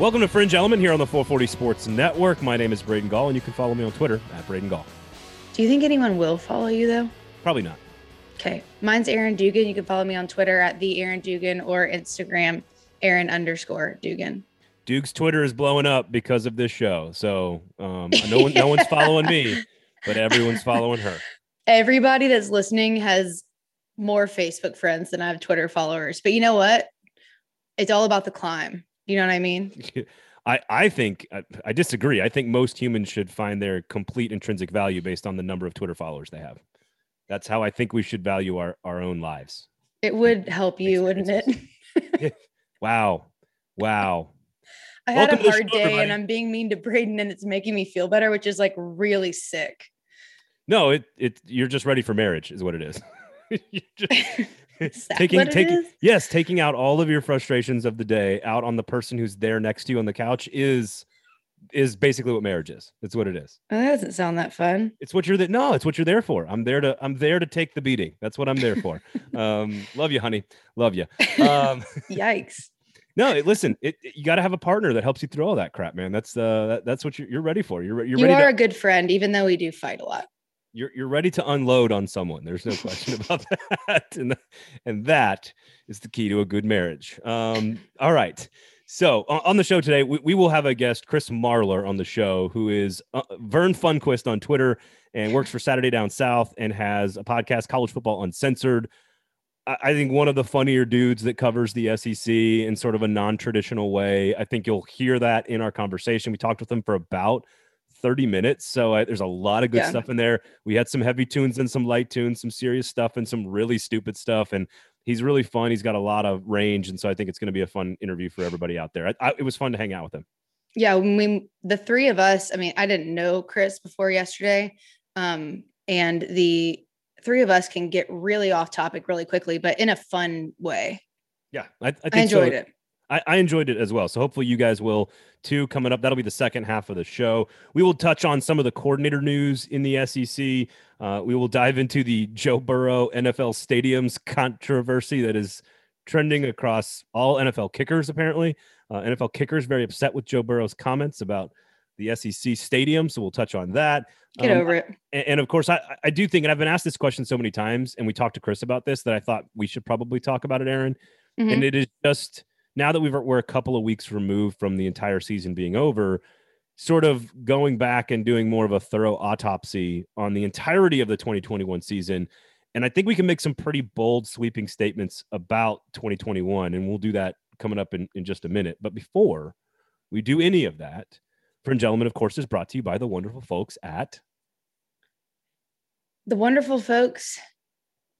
Welcome to Fringe Element here on the 440 Sports Network. My name is Braden Gall, and you can follow me on Twitter at Braden Gall. Do you think anyone will follow you though? Probably not. Okay. Mine's Aaron Dugan. You can follow me on Twitter at the Aaron Dugan or Instagram Aaron underscore Dugan. Duke's Twitter is blowing up because of this show. So um, no one, no one's following me, but everyone's following her. Everybody that's listening has more Facebook friends than I have Twitter followers. But you know what? It's all about the climb. You know what I mean? I, I think I, I disagree. I think most humans should find their complete intrinsic value based on the number of Twitter followers they have. That's how I think we should value our, our own lives. It would help you, wouldn't it? wow. Wow. I had Welcome a hard show, day everybody. and I'm being mean to Braden and it's making me feel better, which is like really sick. No, it it you're just ready for marriage, is what it is. just, taking taking yes, taking out all of your frustrations of the day out on the person who's there next to you on the couch is is basically what marriage is. That's what it is. Oh, that doesn't sound that fun. It's what you're that no, it's what you're there for. I'm there to I'm there to take the beating. That's what I'm there for. um, love you, honey. Love you. Um, Yikes. No, listen, it, it, you got to have a partner that helps you through all that crap, man. That's uh, that, that's what you're, you're ready for. You're you're you ready are to, a good friend, even though we do fight a lot you're you're ready to unload on someone. There's no question about that, and and that is the key to a good marriage. Um, all right. So on the show today, we, we will have a guest, Chris Marler, on the show, who is uh, Vern Funquist on Twitter and works for Saturday Down South and has a podcast, College Football Uncensored. I, I think one of the funnier dudes that covers the SEC in sort of a non-traditional way. I think you'll hear that in our conversation. We talked with him for about 30 minutes. So uh, there's a lot of good yeah. stuff in there. We had some heavy tunes and some light tunes, some serious stuff and some really stupid stuff. And he's really fun. He's got a lot of range. And so I think it's going to be a fun interview for everybody out there. I, I, it was fun to hang out with him. Yeah. When we, the three of us, I mean, I didn't know Chris before yesterday. Um, and the three of us can get really off topic really quickly, but in a fun way. Yeah. I, I, I enjoyed so. it. I, I, enjoyed it as well. So hopefully you guys will too. Coming up, that'll be the second half of the show. We will touch on some of the coordinator news in the SEC. Uh, we will dive into the Joe Burrow NFL stadiums controversy that is trending across all NFL kickers. Apparently, uh, NFL kickers very upset with Joe Burrow's comments about the SEC stadium. So we'll touch on that. Get um, over it. And, and, of course, I, I do think, and I've been asked this question so many times, and we talked to Chris about this that I thought we should probably talk about it, Aaron. Mm-hmm. And it is just now that we've, we're a couple of weeks removed from the entire season being over, sort of going back and doing more of a thorough autopsy on the entirety of the 2021 season. And I think we can make some pretty bold, sweeping statements about 2021. And we'll do that coming up in, in just a minute. But before we do any of that, Fringe Element, of course, is brought to you by the wonderful folks at the wonderful folks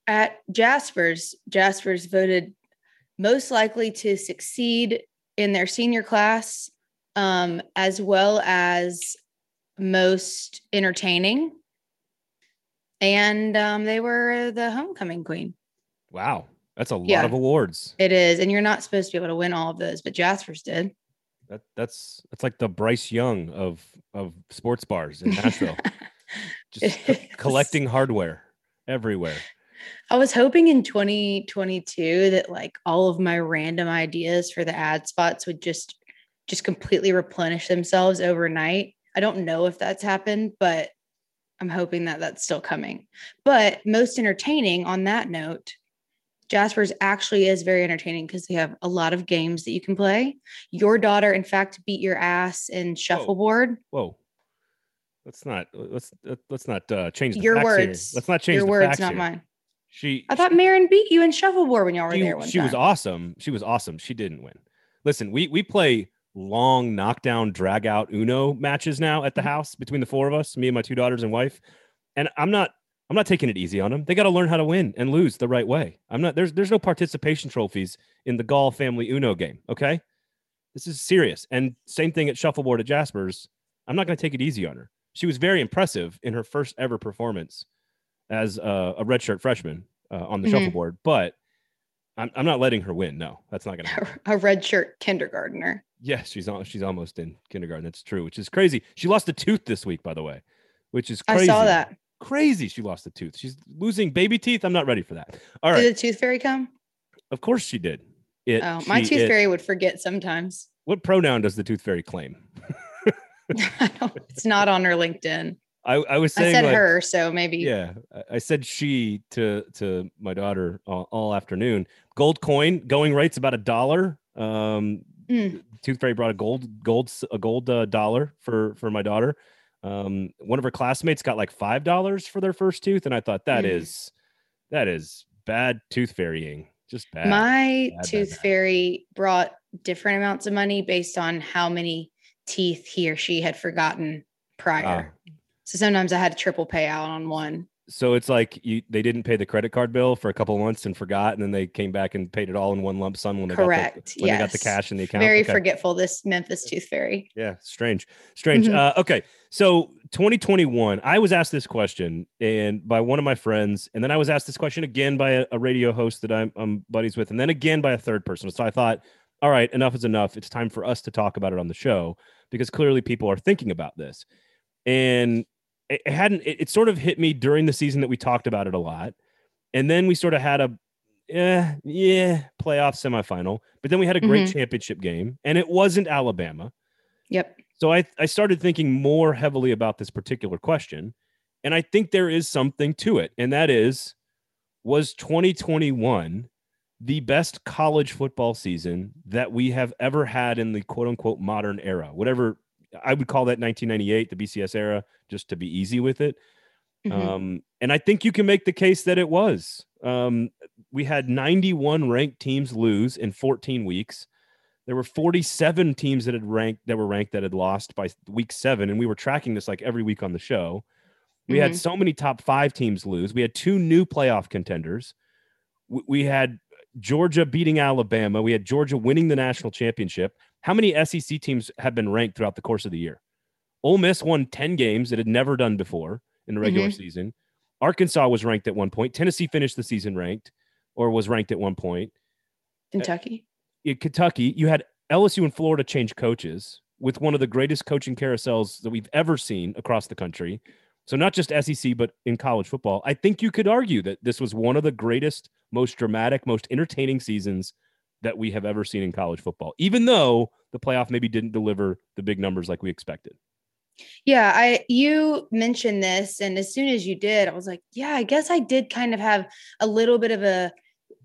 at Jaspers. Jaspers voted most likely to succeed in their senior class, um, as well as most entertaining. And um, they were the homecoming queen. Wow. That's a lot yeah, of awards. It is. And you're not supposed to be able to win all of those, but Jaspers did. That that's that's like the Bryce Young of of sports bars in Nashville. Just collecting hardware everywhere. I was hoping in 2022 that like all of my random ideas for the ad spots would just just completely replenish themselves overnight. I don't know if that's happened, but I'm hoping that that's still coming. But most entertaining on that note, Jaspers actually is very entertaining because they have a lot of games that you can play. Your daughter, in fact, beat your ass in shuffleboard. Whoa. Whoa. Let's not let's let's not uh, change your words. Here. Let's not change your words, not here. mine. She I thought Marin beat you in shuffleboard when y'all were she, there one She time. was awesome. She was awesome. She didn't win. Listen, we we play long knockdown drag out Uno matches now at the mm-hmm. house between the four of us, me and my two daughters and wife. And I'm not I'm not taking it easy on them. They got to learn how to win and lose the right way. I'm not there's there's no participation trophies in the Gall family Uno game, okay? This is serious. And same thing at shuffleboard at Jaspers. I'm not going to take it easy on her. She was very impressive in her first ever performance as a, a redshirt freshman uh, on the mm-hmm. shuffleboard, but I'm, I'm not letting her win. No, that's not going to happen. A redshirt kindergartner. Yes, she's on, she's almost in kindergarten. That's true, which is crazy. She lost a tooth this week, by the way, which is crazy. I saw that. Crazy. She lost a tooth. She's losing baby teeth. I'm not ready for that. All right. Did the tooth fairy come? Of course she did. It, oh, my she, tooth it, fairy would forget sometimes. What pronoun does the Tooth Fairy claim? it's not on her LinkedIn. I, I was saying I said like, her, so maybe. Yeah, I- said she to to my daughter all, all afternoon. Gold coin going rate's about a dollar. Um, Mm. Tooth Fairy brought a gold gold a gold uh, dollar for for my daughter. Um, one of her classmates got like five dollars for their first tooth, and I thought that Mm. is that is bad tooth fairying, just bad. My bad, tooth bad. fairy brought different amounts of money based on how many teeth he or she had forgotten prior. Ah. So sometimes I had a triple payout on one. so it's like you they didn't pay the credit card bill for a couple of months and forgot, and then they came back and paid it all in one lump sum when they Correct. got the, when they got the cash in the account. Very Okay. forgetful, this Memphis tooth fairy. Yeah, strange, strange. Mhm. Uh, okay, so 2021, I was asked this question and by one of my friends, and then I was asked this question again by a, a radio host that I'm, I'm buddies with, and then again by a third person. So I thought, all right, enough is enough. It's time for us to talk about it on the show because clearly people are thinking about this, and it, hadn't. It, it sort of hit me during the season that we talked about it a lot, and then we sort of had a yeah, yeah, playoff semifinal. But then we had a great mm-hmm. championship game, and it wasn't Alabama. Yep. So I, I started thinking more heavily about this particular question. And I think there is something to it. And that is, was 2021 the best college football season that we have ever had in the quote unquote modern era? Whatever I would call that 1998, the BCS era, just to be easy with it. Mhm. Um, and I think you can make the case that it was. Um, we had 91 ranked teams lose in 14 weeks. There were 47 teams that had ranked that were ranked that had lost by week seven, and we were tracking this like every week on the show. We had Mhm. so many top five teams lose. We had two new playoff contenders. W- We had Georgia beating Alabama. We had Georgia winning the national championship. How many SEC teams have been ranked throughout the course of the year? Ole Miss won 10 games it had never done before in the regular mm-hmm. season. Arkansas was ranked at one point. Tennessee finished the season ranked or was ranked at one point. Uh, Kentucky. In Kentucky, you had LSU and Florida change coaches with one of the greatest coaching carousels that we've ever seen across the country. So not just SEC, but in college football. I think you could argue that this was one of the greatest, most dramatic, most entertaining seasons that we have ever seen in college football, even though the playoff maybe didn't deliver the big numbers like we expected. Yeah, I you mentioned this, and as soon as you did, I was like, yeah, I guess I did kind of have a little bit of a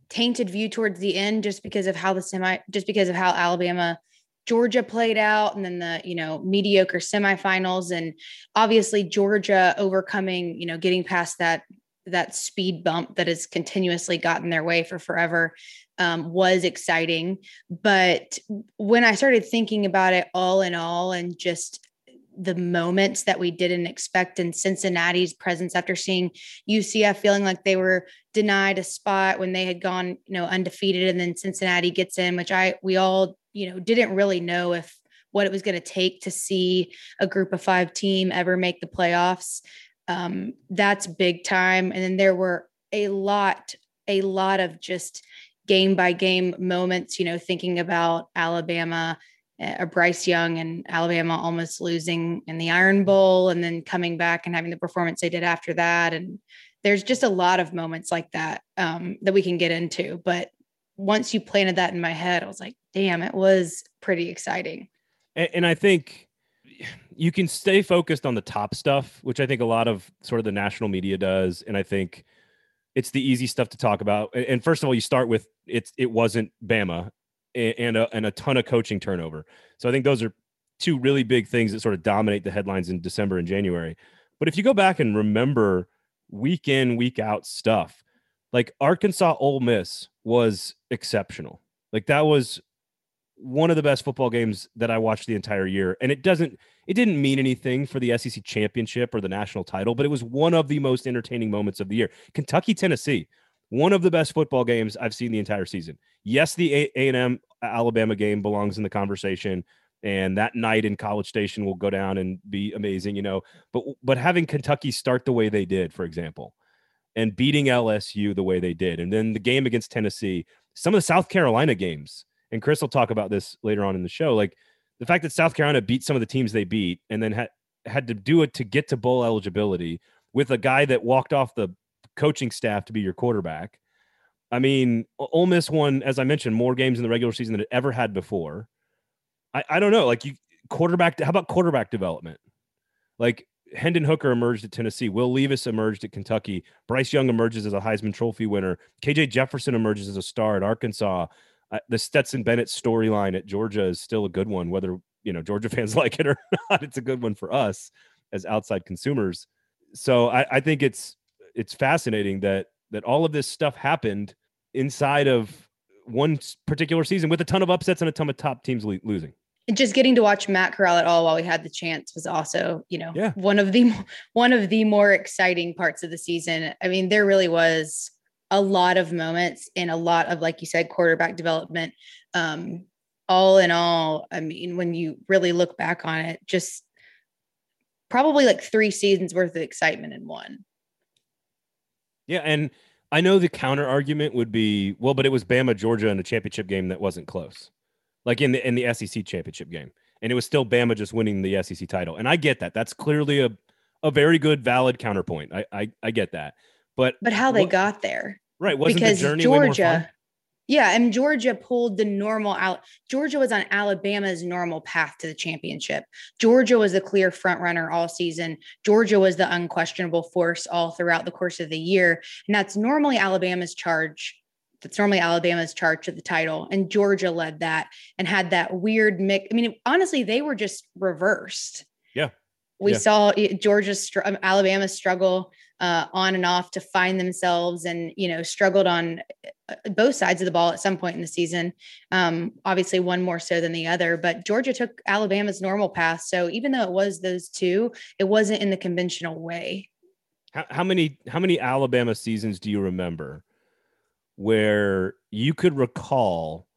tainted view towards the end just because of how the semi just because of how Alabama Georgia played out and then the you know mediocre semifinals and obviously Georgia overcoming you know getting past that that speed bump that has continuously gotten their way for forever um, was exciting but when I started thinking about it all in all and just the moments that we didn't expect in Cincinnati's presence after seeing UCF feeling like they were denied a spot when they had gone, you know, undefeated and then Cincinnati gets in, which I we all, you know, didn't really know if what it was going to take to see a group of 5 team ever make the playoffs. Um that's big time and then there were a lot a lot of just game by game moments, you know, thinking about Alabama uh, Bryce Young and Alabama almost losing in the Iron Bowl and then coming back and having the performance they did after that. And there's just a lot of moments like that um, that we can get into. But once you planted that in my head, I was like, damn, it was pretty exciting. And, and I think you can stay focused on the top stuff, which I think a lot of sort of the national media does. And I think it's the easy stuff to talk about. And- first of all, you start with it's it wasn't Bama and a, and a ton of coaching turnover. So I think those are two really big things that sort of dominate the headlines in December and January. But if you go back and remember week in, week out stuff, like Arkansas Ole Miss was exceptional. Like that was one of the best football games that I watched the entire year. And it doesn't, it didn't mean anything for the SEC championship or the national title, but it was one of the most entertaining moments of the year. Kentucky, Tennessee, one of the best football games I've seen the entire season. Yes, the A and M uh, Alabama game belongs in the conversation, and that night in College Station will go down and be amazing, you know. But but having Kentucky start the way they did, for example, and beating LSU the way they did, and then the game against Tennessee, some of the South Carolina games, and Chris will talk about this later on in the show, like the fact that South Carolina beat some of the teams they beat, and then had had to do it to get to bowl eligibility with a guy that walked off the coaching staff to be your quarterback. I mean, Ole Miss won, as I mentioned, more games in the regular season than it ever had before. I, I don't know. Like you quarterback, how about quarterback development? Like Hendon Hooker emerged at Tennessee. Will Levis emerged at Kentucky. Bryce Young emerges as a Heisman Trophy winner. KJ Jefferson emerges as a star at Arkansas. Uh, the Stetson Bennett storyline at Georgia is still a good one, whether you know Georgia fans like it or not. It's a good one for us as outside consumers. So I, I think it's it's fascinating that that all of this stuff happened inside of one particular season with a ton of upsets and a ton of top teams le- losing. And just getting to watch Matt Corral at all while we had the chance was also, you know, yeah. one of the one of the more exciting parts of the season. I mean, there really was a lot of moments and a lot of, like you said, quarterback development. Um, all in all, I mean, when you really look back on it, just probably like three seasons worth of excitement in one. Yeah, and I know the counter argument would be, well, but it was Bama Georgia in a championship game that wasn't close, like in the in the SEC championship game, and it was still Bama just winning the SEC title. And I get that. That's clearly a a very good, valid counterpoint. I I, I get that. But but how they got there, right? Wasn't because the journey Georgia yeah, and Georgia pulled the normal out. Georgia was on Alabama's normal path to the championship. Georgia was the clear front runner all season. Georgia was the unquestionable force all throughout the course of the year, and that's normally Alabama's charge. That's normally Alabama's charge to the title, and Georgia led that and had that weird mix. I mean, honestly, they were just reversed. Yeah, we yeah. saw Georgia's um, Alabama struggle uh, on and off to find themselves, and you know struggled on uh, both sides of the ball at some point in the season. Um, obviously, one more so than the other, but Georgia took Alabama's normal path. So even though it was those two, it wasn't in the conventional way. How, how many how many Alabama seasons do you remember where you could recall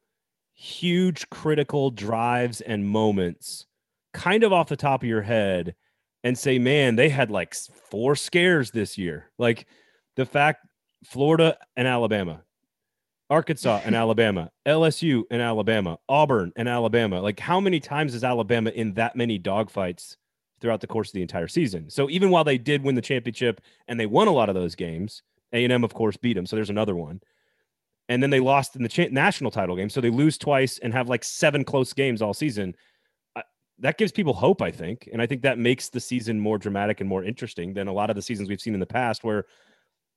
huge critical drives and moments, kind of off the top of your head? And say, man, they had like four scares this year. Like the fact Florida and Alabama, Arkansas and Alabama, LSU and Alabama, Auburn and Alabama. Like how many times is Alabama in that many dogfights throughout the course of the entire season? So even while they did win the championship and they won a lot of those games, A&M of course beat them. So there's another one. And then they lost in the cha- national title game. So they lose twice and have like seven close games all season that gives people hope, I think, and I think that makes the season more dramatic and more interesting than a lot of the seasons we've seen in the past, where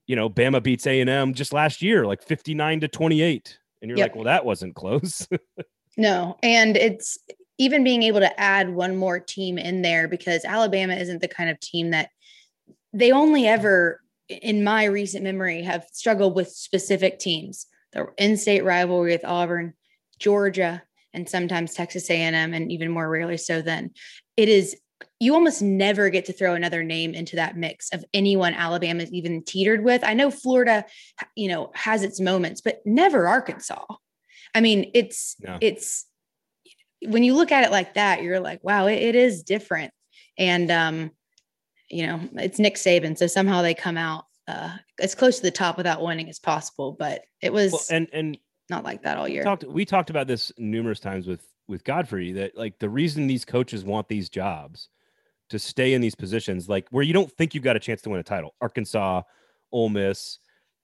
you know Bama beats A and M just last year, like fifty nine to twenty eight, and you're yep. like, well, that wasn't close. no, and it's even being able to add one more team in there because Alabama isn't the kind of team that they only ever, in my recent memory, have struggled with specific teams. The in-state rivalry with Auburn, Georgia, and sometimes Texas A&M and even more rarely so then it is you almost never get to throw another name into that mix of anyone Alabama's even teetered with. I know Florida, you know, has its moments, but never Arkansas. I mean, it's no. it's when you look at it like that, you're like, wow, it, it is different. And um, you know, it's Nick Saban, so somehow they come out uh, as close to the top without winning as possible. But it was well, and and not like that all year. We talked, we talked about this numerous times with with Godfrey that like the reason these coaches want these jobs to stay in these positions, like where you don't think you've got a chance to win a title, Arkansas, Ole Miss,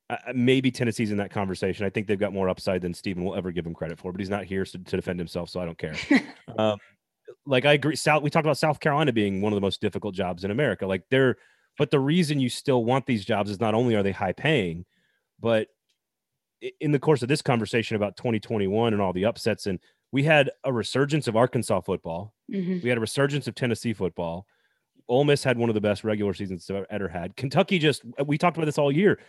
uh, uh maybe Tennessee's in that conversation. I think they've got more upside than Stephen will ever give him credit for, but he's not here to, to defend himself, so I don't care. um, like I agree. South, we talked about South Carolina being one of the most difficult jobs in America. Like they're, but the reason you still want these jobs is not only are they high paying, but in the course of this conversation about 2021 and all the upsets, and we had a resurgence of Arkansas football. Mm-hmm. We had a resurgence of Tennessee football. Ole Miss had one of the best regular seasons I've ever had. Kentucky just, we talked about this all year.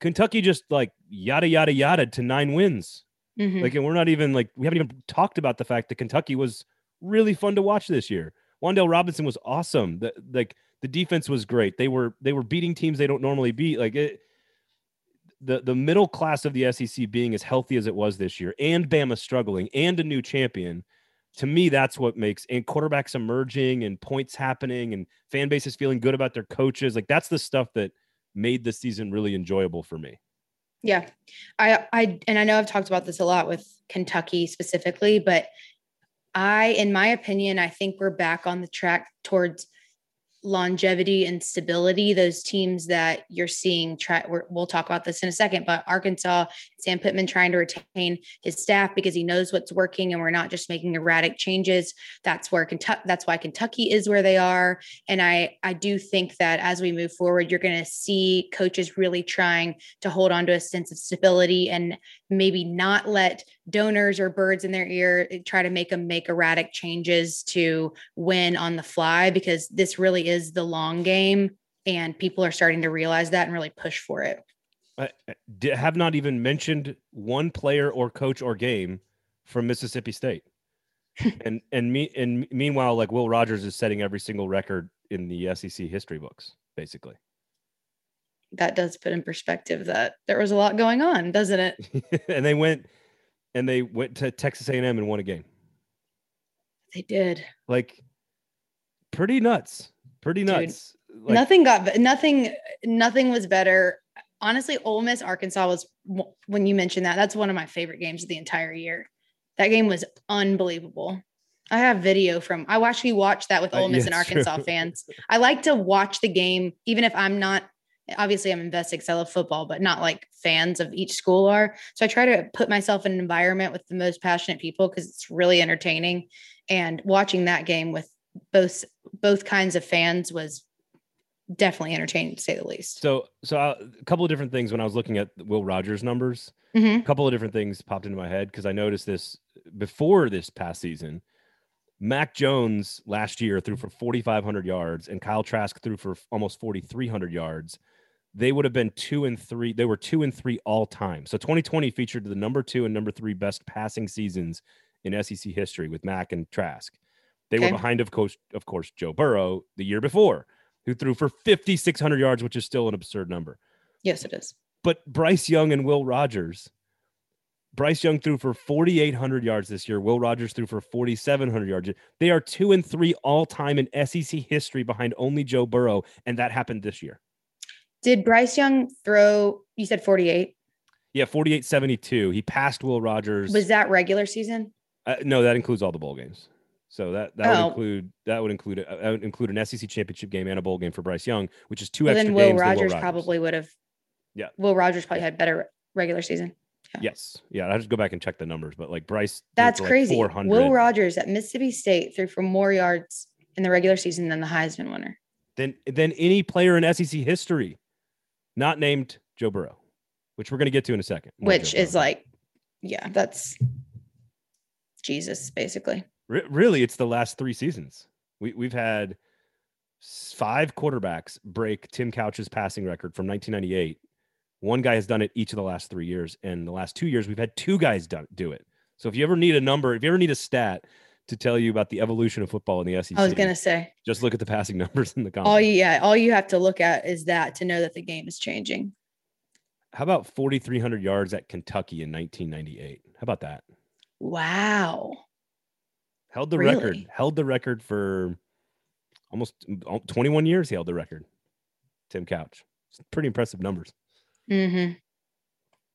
Kentucky just like yada, yada, yada to nine wins. Mm-hmm. Like, and we're not even like, we haven't even talked about the fact that Kentucky was really fun to watch this year. Wan'Dale Robinson was awesome. The, like, the defense was great. They were, they were beating teams they don't normally beat. Like, it, the the middle class of the SEC being as healthy as it was this year, and Bama struggling, and a new champion, to me, that's what makes and quarterbacks emerging and points happening and fan bases feeling good about their coaches. Like that's the stuff that made the season really enjoyable for me. Yeah, I I and I know I've talked about this a lot with Kentucky specifically, but I, in my opinion, I think we're back on the track towards longevity and stability. Those teams that you're seeing, we'll talk about this in a second, but Arkansas, Sam Pittman trying to retain his staff because he knows what's working and we're not just making erratic changes. That's where Kentucky, that's why Kentucky is where they are. And I, I do think that as we move forward, you're going to see coaches really trying to hold on to a sense of stability and maybe not let donors or birds in their ear try to make them make erratic changes to win on the fly because this really is the long game and people are starting to realize that and really push for it. I have not even mentioned one player or coach or game from Mississippi State. and and me and meanwhile like Will Rogers is setting every single record in the SEC history books basically. That does put in perspective that there was a lot going on, doesn't it? and they went and they went to Texas A&M and won a game. They did. Like pretty nuts. Pretty nuts. Like, nothing got nothing nothing was better. Honestly, Ole Miss Arkansas was when you mentioned that. That's one of my favorite games of the entire year. That game was unbelievable. I have video from I actually watched that with uh, Ole Miss uh, yeah, and Arkansas true. fans. I like to watch the game even if I'm not obviously I'm invested because I love football, but not like fans of each school are. So I try to put myself in an environment with the most passionate people because it's really entertaining. And watching that game with both both kinds of fans was definitely entertaining to say the least. So so uh, a couple of different things when I was looking at Will Rogers numbers, mm-hmm. a couple of different things popped into my head because I noticed this before this past season. Mac Jones last year threw for 4,500 yards, and Kyle Trask threw for almost 4,300 yards they would have been two and three. They were two and three all time. So 2020 featured the number two and number three best passing seasons in SEC history with Mac and Trask. They okay. were behind, of course, of course, Joe Burrow the year before, who threw for 5,600 yards, which is still an absurd number. Yes, it is. But Bryce Young and Will Rogers, Bryce Young threw for 4,800 yards this year. Will Rogers threw for 4,700 yards. They are two and three all time in SEC history behind only Joe Burrow, and that happened this year. Did Bryce Young throw, you said 48? Yeah, 48 72. He passed Will Rogers. Was that regular season? Uh, no, that includes all the bowl games. So that that oh. would include that would include uh, that would include an SEC championship game and a bowl game for Bryce Young, which is two well, extra then Will games. Rogers, Will Rogers probably would have. Yeah. Will Rogers probably had better regular season. Yeah. Yes. Yeah. I just go back and check the numbers, but like Bryce. That's crazy. Will Rogers at Mississippi State threw for more yards in the regular season than the Heisman winner. Than than any player in SEC history not named Joe Burrow, which we're going to get to in a second. Which is like, yeah, that's Jesus, basically. Really, it's the last three seasons. We, we've had five quarterbacks break Tim Couch's passing record from 1998. One guy has done it each of the last three years. And the last two years, we've had two guys do, do it. So if you ever need a number, if you ever need a stat to tell you about the evolution of football in the SEC. I was going to say, just look at the passing numbers in the conference. All yeah, all you have to look at is that to know that the game is changing. How about 4,300 yards at Kentucky in 1998? How about that? Wow. Held the really? record. Held the record for almost 21 years. He held the record. Tim Couch. It's pretty impressive numbers. Mm-hmm.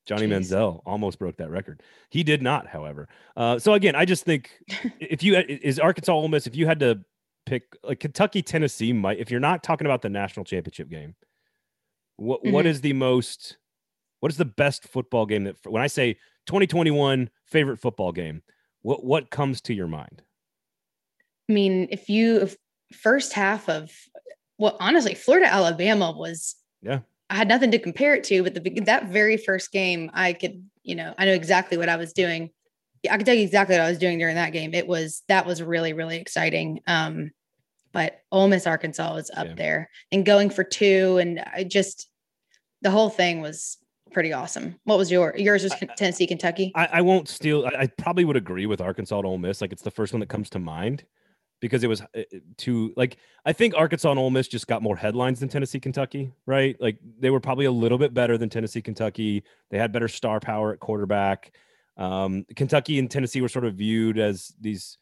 Johnny Jeez. Manziel almost broke that record. He did not, however. Uh, so again, I just think if you is Arkansas Ole Miss, if you had to pick like Kentucky Tennessee, might if you're not talking about the national championship game, what mm-hmm. what is the most what is the best football game that when I say 2021 favorite football game, what what comes to your mind? I mean, if you if first half of well, honestly, Florida Alabama was yeah I had nothing to compare it to, but the that very first game, I could, you know, I know exactly what I was doing. I could tell you exactly what I was doing during that game. It was that was really really exciting. Um, but Ole Miss Arkansas was up yeah. there and going for two, and I just the whole thing was pretty awesome. What was your yours? Was Tennessee Kentucky? I, I won't steal. I, I, probably would agree with Arkansas and Ole Miss. Like it's the first one that comes to mind because it was uh, too like I think Arkansas and Ole Miss just got more headlines than Tennessee Kentucky, right? Like they were probably a little bit better than Tennessee Kentucky. They had better star power at quarterback. Um, Kentucky and Tennessee were sort of viewed as these,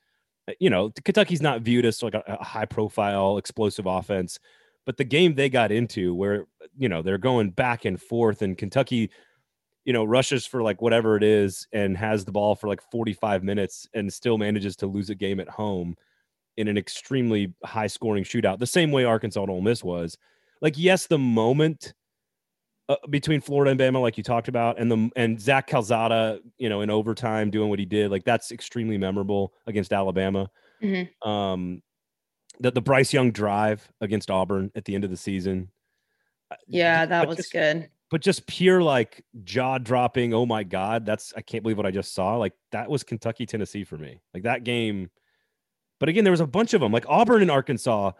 uh, you know, Kentucky's not viewed as like a, a high profile explosive offense, but the game they got into where you know they're going back and forth and Kentucky you know, rushes for like whatever it is and has the ball for like 45 minutes and still manages to lose a game at home in an extremely high scoring shootout, the same way Arkansas and Ole Miss was. Like, yes, the moment uh, between Florida and Bama, like you talked about, and the and Zach Calzada, you know, in overtime doing what he did, like that's extremely memorable against Alabama. Mhm. Um, the the Bryce Young drive against Auburn at the end of the season. Uh, Yeah, but that was just- good. But just pure like jaw dropping. Oh my god, that's I can't believe what I just saw. Like that was Kentucky Tennessee for me. Like that game. But again, there was a bunch of them. Like Auburn and Arkansas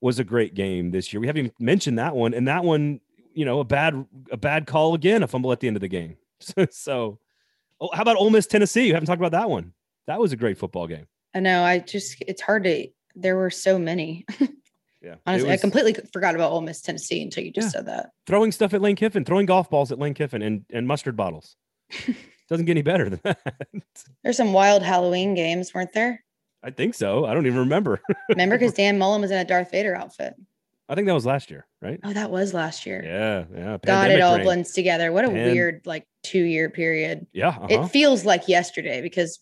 was a great game this year. We haven't even mentioned that one, and that one, you know, a bad a bad call again, a fumble at the end of the game. so, oh, how about Ole Miss Tennessee? You haven't talked about that one. That was a great football game. I know. I just it's hard to. There were so many. Yeah, Honestly, I completely forgot about Ole Miss Tennessee until you just Yeah. said that. throwing stuff at Lane Kiffin, throwing golf balls at Lane Kiffin, and and mustard bottles. Doesn't get any better than that. There's some wild Halloween games, weren't there? I think so. I don't even remember. Remember, because Dan Mullen was in a Darth Vader outfit. I think that was last year, right? Oh, that was last year. Yeah, yeah. God, it all brain. blends together. What a Pan- weird like two year period. Yeah, uh-huh. It feels like yesterday because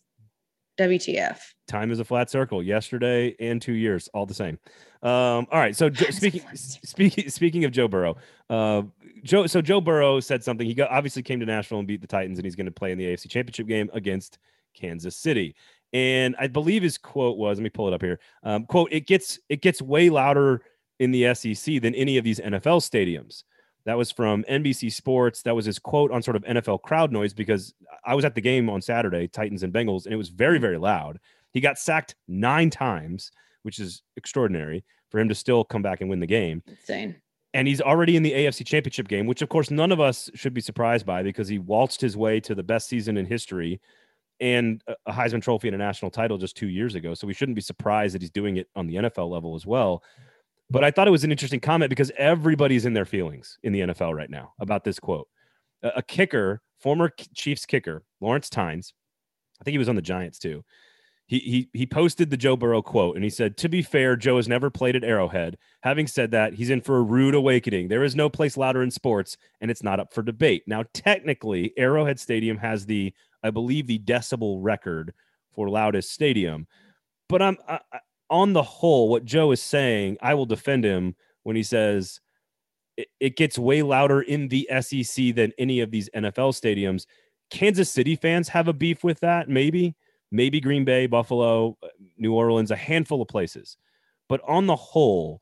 WTF. time is a flat circle. Yesterday and two years, all the same. Um, all right. So Jo- Time is a speaking speaking speaking of Joe Burrow, uh, Joe. So Joe Burrow said something. He got obviously came to Nashville and beat the Titans, and he's going to play in the AFC Championship game against Kansas City. And I believe his quote was, let me pull it up here. Um, quote: It gets it gets way louder in the SEC than any of these NFL stadiums. That was from NBC Sports. That was his quote on sort of NFL crowd noise because I was at the game on Saturday, Titans and Bengals, and it was very, very loud. He got sacked nine times, which is extraordinary for him to still come back and win the game. Insane. And he's already in the AFC Championship game, which of course none of us should be surprised by because he waltzed his way to the best season in history and a- Heisman Trophy and a national title just two years ago. So we shouldn't be surprised that he's doing it on the NFL level as well. But I thought it was an interesting comment because everybody's in their feelings in the NFL right now about this quote. A, a kicker, former Chiefs kicker, Lawrence Tynes, I think he was on the Giants too. He, he he posted the Joe Burrow quote and he said, "To be fair, Joe has never played at Arrowhead. Having said that, he's in for a rude awakening. There is no place louder in sports, and it's not up for debate. Now, technically, Arrowhead Stadium has the, I believe, the decibel record for loudest stadium. But I'm I, on the whole, what Joe is saying, I will defend him when he says it, it gets way louder in the SEC than any of these NFL stadiums. Kansas City fans have a beef with that, maybe, maybe Green Bay, Buffalo, uh, New Orleans, a handful of places. But on the whole,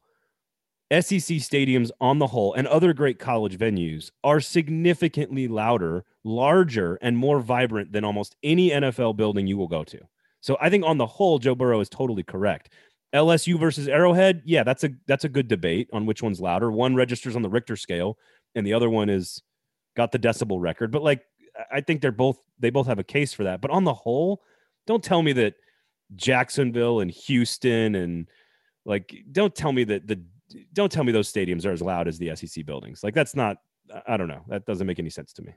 SEC stadiums on the whole and other great college venues are significantly louder, larger, and more vibrant than almost any NFL building you will go to. So I think on the whole, Joe Burrow is totally correct. LSU versus Arrowhead, yeah, that's a that's a good debate on which one's louder. One registers on the Richter scale, and the other one is got the decibel record. But like, I think they're both they both have a case for that. But on the whole, don't tell me that Jacksonville and Houston and like don't tell me that the don't tell me those stadiums are as loud as the SEC buildings. Like that's not I don't know. That doesn't make any sense to me.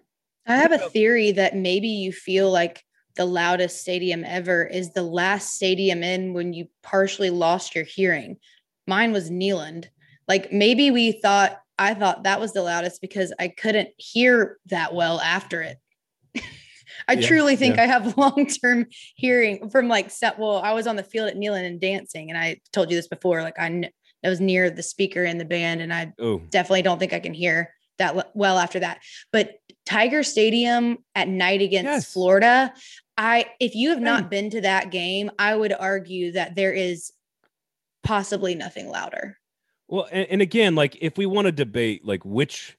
I have a theory that maybe you feel like the loudest stadium ever is the last stadium in when you partially lost your hearing. Mine was Neyland. Like maybe we thought, I thought that was the loudest because I couldn't hear that well after it. I Yeah, truly think yeah. I have long term hearing from like, set, well, I was on the field at Neyland and dancing, and I told you this before. Like, I, I was near the speaker in the band, and I Oh, definitely don't think I can hear that well after that. But Tiger Stadium at night against Yes. Florida, I if you have not been to that game, I would argue that there is possibly nothing louder. Well, and, and again, like if we want to debate like which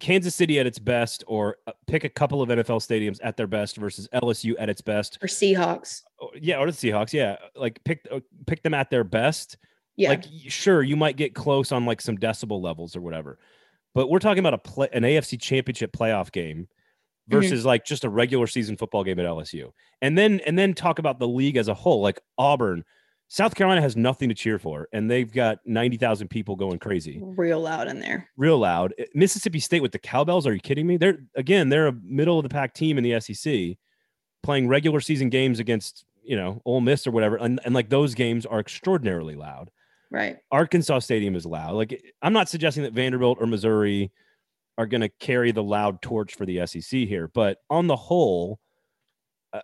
Kansas City at its best, or uh, pick a couple of NFL stadiums at their best versus LSU at its best, Or Seahawks. yeah, or the Seahawks, yeah, like pick uh, pick them at their best. Yeah. Like sure, you might get close on like some decibel levels or whatever, but we're talking about a play an AFC Championship playoff game Mm-hmm. versus like just a regular season football game at LSU, and then and then talk about the league as a whole, like Auburn. South Carolina has nothing to cheer for, and they've got ninety thousand people going crazy real loud in there. real loud. Mississippi State with the cowbells. Are you kidding me? They're again, they're a middle of the pack team in the SEC, playing regular season games against you know Ole Miss or whatever, and, and like those games are extraordinarily loud. Right. Arkansas Stadium is loud. Like I'm not suggesting that Vanderbilt or Missouri are going to carry the loud torch for the SEC here, but on the whole, uh,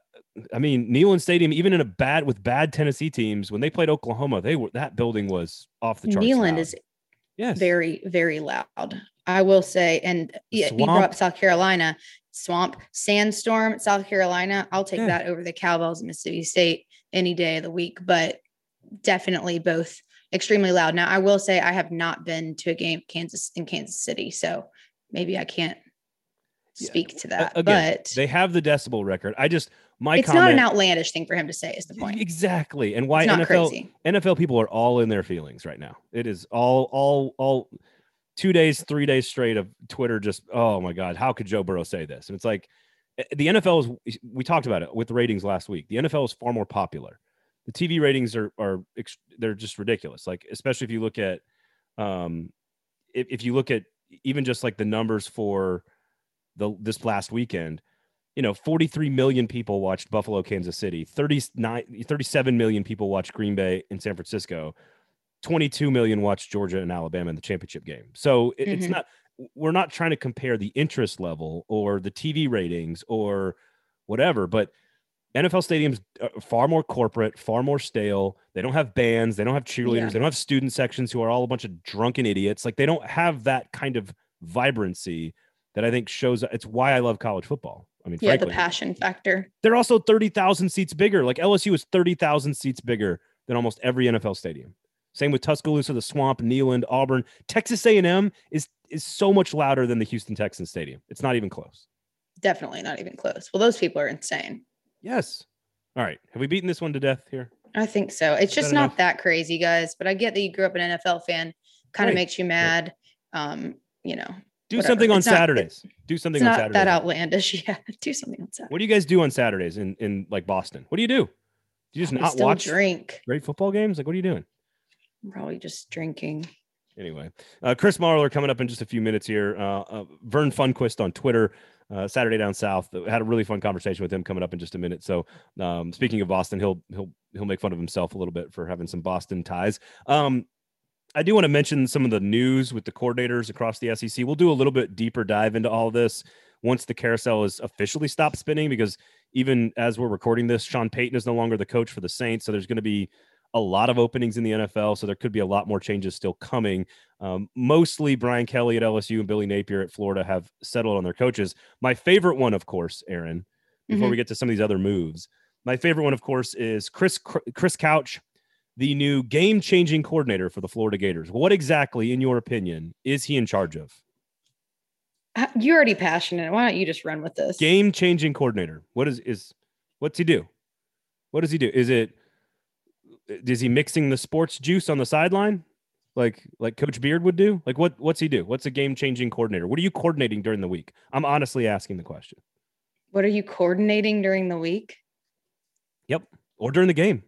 I mean, Neyland Stadium, even in a bad with bad Tennessee teams, when they played Oklahoma, they were that building was off the charts. Neyland loud. is yes, very, very loud. I will say, and yeah, you brought up South Carolina, swamp, sandstorm, South Carolina. I'll take Yeah. that over the Cowbells Mississippi State any day of the week, but definitely both extremely loud. Now, I will say I have not been to a game Kansas in Kansas City, so maybe I can't Yeah, speak to A- that. again, but they have the decibel record. I just my it's comment not an outlandish thing for him to say. Is the point? exactly, and why It's not NFL crazy. NFL people are all in their feelings right now. It is all all all two days, three days straight of Twitter. Just oh my god, how could Joe Burrow say this? And it's like eh, the NFL is. We talked about it with the ratings last week. The NFL is far more popular. The TV ratings are are they're just ridiculous. Like especially if you look at um if, if you look at even just like the numbers for the this last weekend you know 43 million people watched buffalo kansas city 39 37 million people watched green bay and san francisco 22 million watched georgia and alabama in the championship game so it- it's Mhm. not we're not trying to compare the interest level or the tv ratings or whatever but nfl stadiums are far more corporate far more stale they don't have bands they don't have cheerleaders Yeah. they don't have student sections who are all a bunch of drunken idiots like they don't have that kind of vibrancy that i think shows it's why i love college football i mean Yeah, the passion factor. they're also 30,000 seats bigger. Like LSU is 30,000 seats bigger than almost every NFL stadium. Same with Tuscaloosa, the Swamp, Neyland, Auburn. Texas A&M is is so much louder than the Houston Texans stadium. It's not even close. Definitely not even close. Well, those people are insane. Yes. All right. Have we beaten this one to death here? I think so. It's Is that just not enough? that crazy, guys. But I get that you grew up an NFL fan. Kind Right. of makes you mad. Um, you know, Do Whatever. something on It's not- Saturdays. do something on not Saturdays. that outlandish. Yeah, do something on Saturday. What do you guys do on Saturdays in in like Boston? What do you do? Do you just not watch drink. great football games? Like what are you doing? I'm probably just drinking. Anyway, uh, Chris Marler coming up in just a few minutes here. Uh, uh, Vern Funquist on Twitter, uh, Saturday Down South. Had a really fun conversation with him coming up in just a minute. So, um, speaking of Boston, he'll he'll he'll make fun of himself a little bit for having some Boston ties. Um, I do want to mention some of the news with the coordinators across the SEC. We'll do a little bit deeper dive into all this once the carousel is officially stopped spinning, because even as we're recording this, Sean Payton is no longer the coach for the Saints. So there's going to be a lot of openings in the NFL. So there could be a lot more changes still coming. Um, mostly Brian Kelly at LSU and Billy Napier at Florida have settled on their coaches. My favorite one, of course, Aaron, before we get to some of these other moves, my favorite one, of course, is Chris Chris Couch, the new game-changing coordinator for the Florida Gators. What exactly, in your opinion, is he in charge of? Uh, You're already passionate. Why don't you just run with this? Game-changing coordinator. What is is what's he do? What does he do? Is it is he mixing the sports juice on the sideline? Like like Coach Beard would do? Like what what's he do? What's a game-changing coordinator? What are you coordinating during the week? I'm honestly asking the question. What are you coordinating during the week? Yep. Or during the game.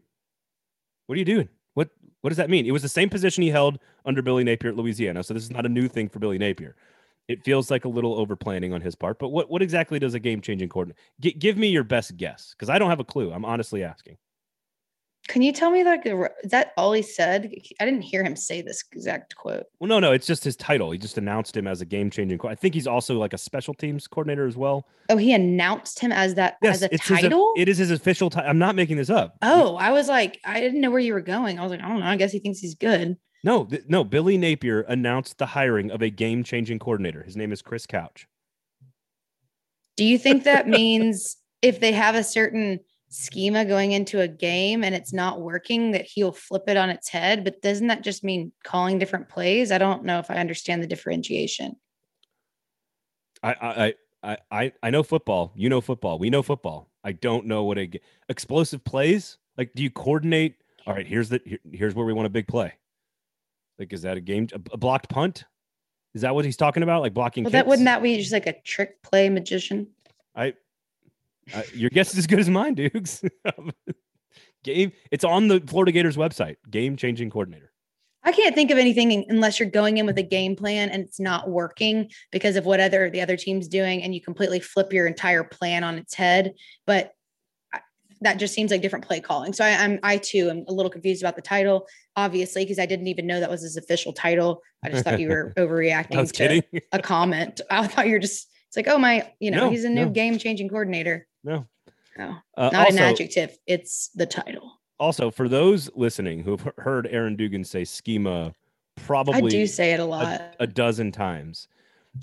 What are you doing? What what does that mean? It was the same position he held under Billy Napier at Louisiana. So this is not a new thing for Billy Napier. It feels like a little over planning on his part. But what, what exactly does a game changing coordinator? G- give me your best guess because I don't have a clue. I'm honestly asking. Can you tell me like is that all he said? I didn't hear him say this exact quote. Well, no, no, it's just his title. He just announced him as a game changing. Co- I think he's also like a special teams coordinator as well. Oh, he announced him as that as a it's his- title. it is his official title. I'm not making this up. oh, I was like, I didn't know where you were going. I was like, I don't know. I guess he thinks he's good. No, th- no. Billy Napier announced the hiring of a game changing coordinator. His name is Chris Couch. Do you think that means if they have a certain schema going into a game and it's not working, that he'll flip it on its head? But doesn't that just mean calling different plays? I don't know if I understand the differentiation. I I I I I know football. You know football. We know football. I don't know what a explosive plays. Like, do you coordinate? All right, here's the here, here's where we want a big play. Like, is that a game a, a blocked punt? Is that what he's talking about? Like blocking? Well, that wouldn't that be just like a trick play magician? I, I your guess is as good as mine, Dukes. game. It's on the Florida Gators website. Game changing coordinator. I can't think of anything unless you're going in with a game plan and it's not working because of what other the other team's doing, and you completely flip your entire plan on its head. But that just seems like different play calling. So I, I'm I too am a little confused about the title, obviously, because I didn't even know that was his official title. I just thought you were overreacting to kidding. a comment. I thought you were just it's like, oh my, you know, No, he's a new no. game changing coordinator. No. No, Uh, not also, an adjective. It's the title. also, for those listening who have heard Aaron Dugan say schema probably I do say it a a, lot. a dozen times,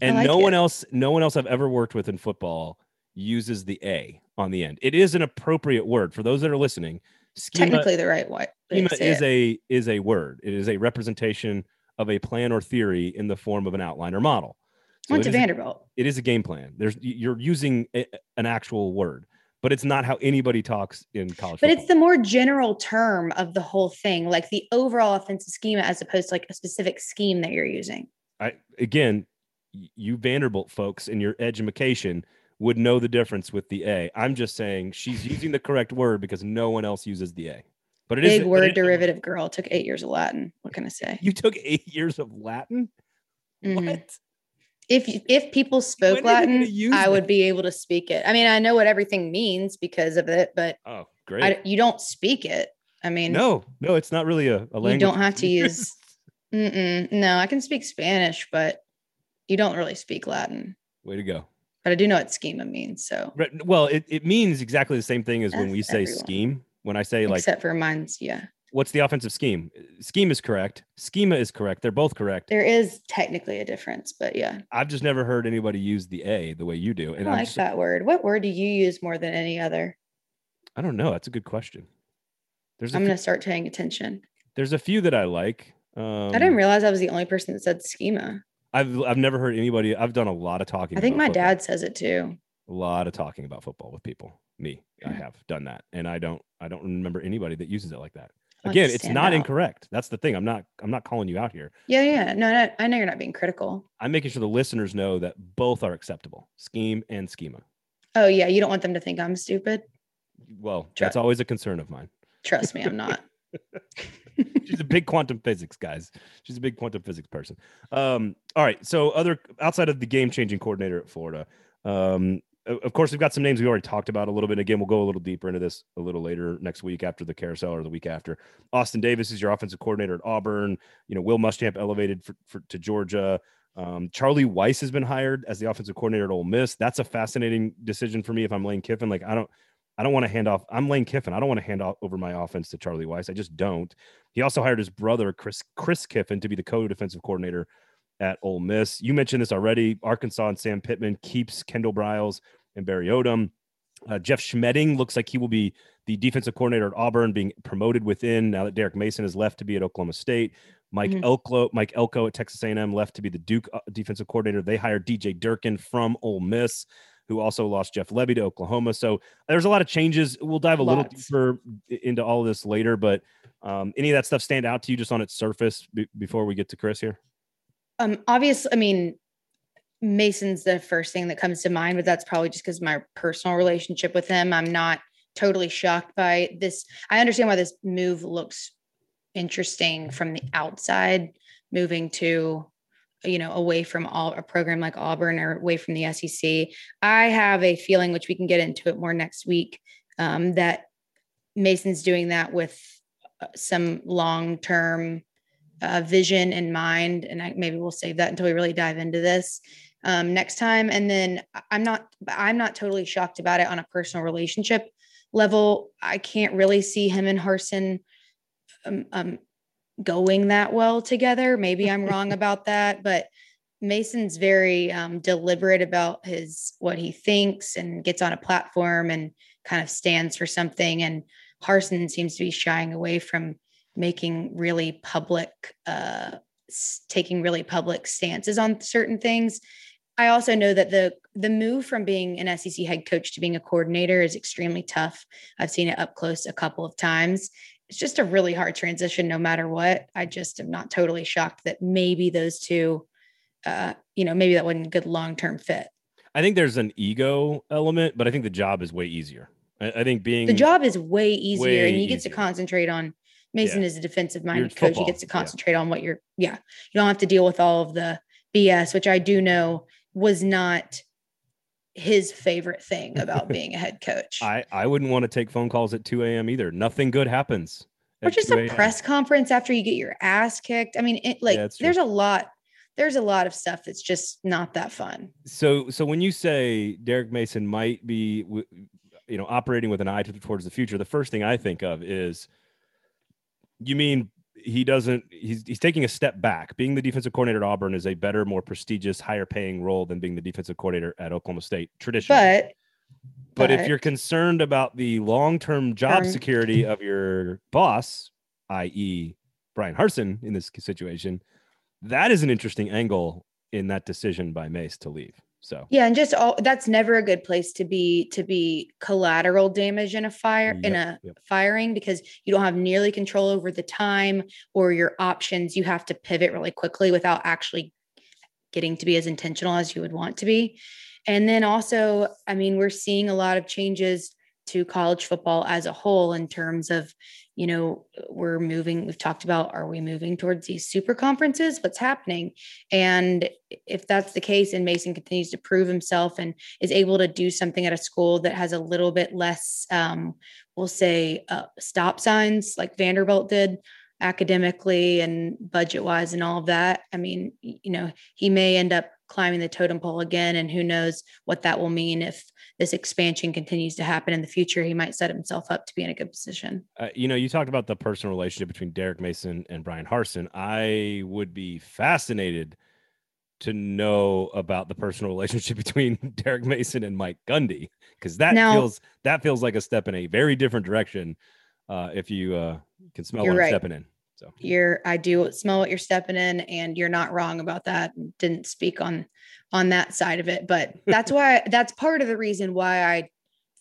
and like no one else, no one else I've ever worked with in football uses the a on the end. It is an appropriate word for those that are listening. Schema, Technically, the right way. schema is it. a is a word. It is a representation of a plan or theory in the form of an outline or model. So Went to is a- Vanderbilt. it is a game plan. There's you're using a, an actual word, but it's not how anybody talks in college. But it's the more general term of the whole thing, like the overall offensive schema, as opposed to like a specific scheme that you're using. I again, you Vanderbilt folks in your education would know the difference with the A. I'm just saying she's using the correct word because no one else uses the A. But it is Big but word it is derivative girl took eight years of Latin. What can I say? You took eight years of Latin. Mhm. What? If if people spoke When are you gonna Latin, I that? would be able to speak it. I mean, I know what everything means because of it, but Oh, great. I, you don't speak it. I mean, no, no, it's not really a, a language. you don't have to use. Mm-mm, no, I can speak Spanish, but you don't really speak Latin. Way to go. But I do know what schema means. So, Right, Well, it, it means exactly the same thing as when we say everyone. scheme. When I say like except for mine's, yeah. What's the offensive scheme? Scheme is correct. Schema is correct. They're both correct. There is technically a difference, but yeah, I've just never heard anybody use the A the way you do. And I like just- that word. What word do you use more than any other? I don't know. That's a good question. There's I'm going to start paying attention. there's a few that I like. Um, I didn't realize I was the only person that said schema. I've I've never heard anybody. I've done a lot of talking. I think about my football. dad says it too. a lot of talking about football with people. Me, I have done that, and I don't I don't remember anybody that uses it like that. I like to Again, it's not out. incorrect. That's the thing. I'm not I'm not calling you out here. Yeah, yeah. No, no, I know you're not being critical. I'm making sure the listeners know that both are acceptable. Scheme and schema. Oh, yeah. You don't want them to think I'm stupid. Well, that's always a concern of mine. Trust me, I'm not. She's a big quantum physics, guys. She's a big quantum physics person. Um, all right. So other outside of the game changing coordinator at Florida, um, of course, we've got some names we already talked about a little bit. Again, we'll go a little deeper into this a little later next week after the carousel or the week after. Austin Davis is your offensive coordinator at Auburn. You know, Will Muschamp elevated for, for, to Georgia. Um, Charlie Weis has been hired as the offensive coordinator at Ole Miss. That's a fascinating decision for me if I'm Lane Kiffin. Like, I don't, I don't want to hand off. I'm Lane Kiffin. I don't want to hand off over my offense to Charlie Weis. I just don't. He also hired his brother Chris Chris Kiffin to be the co-defensive coordinator at Ole Miss. You mentioned this already. Arkansas and Sam Pittman keeps Kendall Briles and Barry Odom. Uh, Jeff Schmedding looks like he will be the defensive coordinator at Auburn, being promoted within now that Derek Mason has left to be at Oklahoma State. Mike Mhm. Elko, Mike Elko at Texas A&M left to be the Duke uh, defensive coordinator. They hired DJ Durkin from Ole Miss, who also lost Jeff Lebby to Oklahoma. So there's a lot of changes. We'll dive a little deeper into all of this later, but um, any of that stuff stand out to you just on its surface be- before we get to Chris here? Um, obviously, I mean, Mason's the first thing that comes to mind, but that's probably just because my personal relationship with him. I'm not totally shocked by this. I understand why this move looks interesting from the outside, moving to you know away from all a program like Auburn or away from the SEC. I have a feeling, which we can get into it more next week, um, that Mason's doing that with uh, some long term uh, vision in mind, and I, maybe we'll save that until we really dive into this um, next time. And then I'm not, I'm not totally shocked about it on a personal relationship level. I can't really see him and Harsin um, um, going that well together. Maybe I'm wrong about that, but Mason's very um, deliberate about his what he thinks and gets on a platform and kind of stands for something. And Harsin seems to be shying away from making really public, uh, taking really public stances on certain things. I also know that the the move from being an SEC head coach to being a coordinator is extremely tough. I've seen it up close a couple of times. It's just a really hard transition, no matter what. I just am not totally shocked that maybe those two, uh, you know, maybe that wasn't a good long term fit. I think there's an ego element, but I think the job is way easier. I, I think being The job is way easier, way and he gets to concentrate on. Mason Yeah. is a defensive minded coach. football, He gets to yeah. concentrate on what you're. Yeah, you don't have to deal with all of the BS, which I do know was not his favorite thing about being a head coach. I, I wouldn't want to take phone calls at 2 a.m. either. Nothing good happens. or just a press conference after you get your ass kicked. I mean, it, like true. there's a lot, there's a lot of stuff that's just not that fun. So so when you say Derek Mason might be, you know, operating with an eye towards the future, the first thing I think of is, you mean he doesn't? He's he's taking a step back. Being the defensive coordinator at Auburn is a better, more prestigious, higher paying role than being the defensive coordinator at Oklahoma State traditionally. But But if you're concerned about the long term job security of your boss, i.e., Bryan Harsin in this situation, that is an interesting angle in that decision by Mace to leave. So, Yeah, and just all that's never a good place to be to be collateral damage in a fire in a yep. firing because you don't have nearly control over the time or your options. You have to pivot really quickly without actually getting to be as intentional as you would want to be. And then also, I mean, we're seeing a lot of changes to college football as a whole in terms of, you know, we're moving, we've talked about are we moving towards these super conferences? What's happening? And if that's the case and Mason continues to prove himself and is able to do something at a school that has a little bit less, um, we'll say, uh, stop signs like Vanderbilt did academically and budget wise and all of that. I mean, you know, he may end up climbing the totem pole again, and who knows what that will mean if this expansion continues to happen in the future. He might set himself up to be in a good position. uh, you know, you talked about the personal relationship between Derek Mason and Bryan Harsin. I would be fascinated to know about the personal relationship between Derek Mason and Mike Gundy because that Now- feels that feels like a step in a very different direction. Uh, if you uh, can smell what I'm stepping in. So you're i do smell what you're stepping in and you're not wrong about that didn't speak on on that side of it but that's why that's part of the reason why i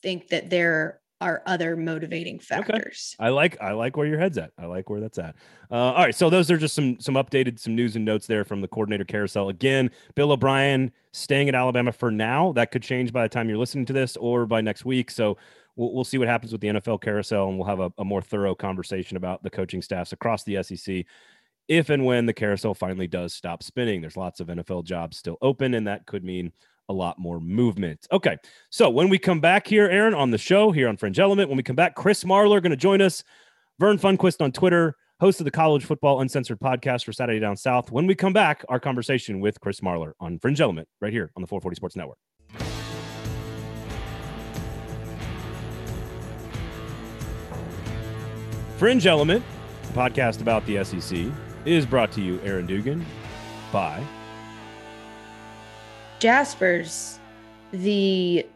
think that there are other motivating factors I like I like where your head's at. I like where that's at. Uh, all right, so those are just some some updated some news and notes there from the coordinator carousel. Again, Bill O'Brien staying at Alabama for now. That could change by the time you're listening to this or by next week. So we'll, we'll see what happens with the NFL carousel, and we'll have a, a more thorough conversation about the coaching staffs across the SEC. If and when the carousel finally does stop spinning, there's lots of NFL jobs still open, and that could mean a lot more movement. Okay, so when we come back here, Aaron, on the show here on Fringe Element, when we come back, Chris Marler going to join us. Vern Funquist on Twitter, host of the College Football Uncensored podcast for Saturday Down South. When we come back, our conversation with Chris Marler on Fringe Element right here on the 440 Sports Network. Fringe Element, podcast about the SEC, is brought to you, Aaron Dugan, by jaspers the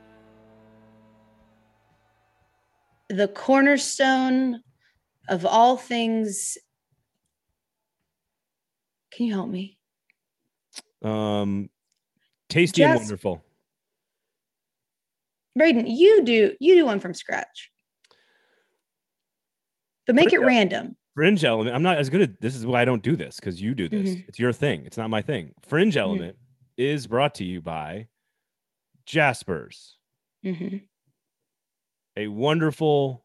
the cornerstone of all things can you help me um, Tasty and Wonderful. Braden, you do you do one from scratch. But make it random. Fringe Element. I'm not as good at this. Is why I don't do this because you do this. Mm-hmm. It's your thing. It's not my thing. Fringe Element is brought to you by Jaspers, hmm a wonderful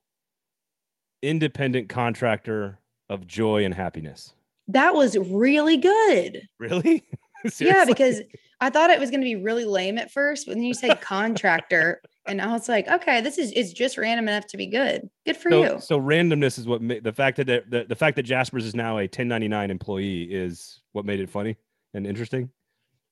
independent contractor of joy and happiness. That was really good. Really? Yeah, because I thought it was going to be really lame at first, but then you say contractor, and I was like, okay, this is it's just random enough to be good. Good for so, you. so randomness is what ma- the fact that the, the, fact that Jaspers is now a 1099 employee is what made it funny and interesting.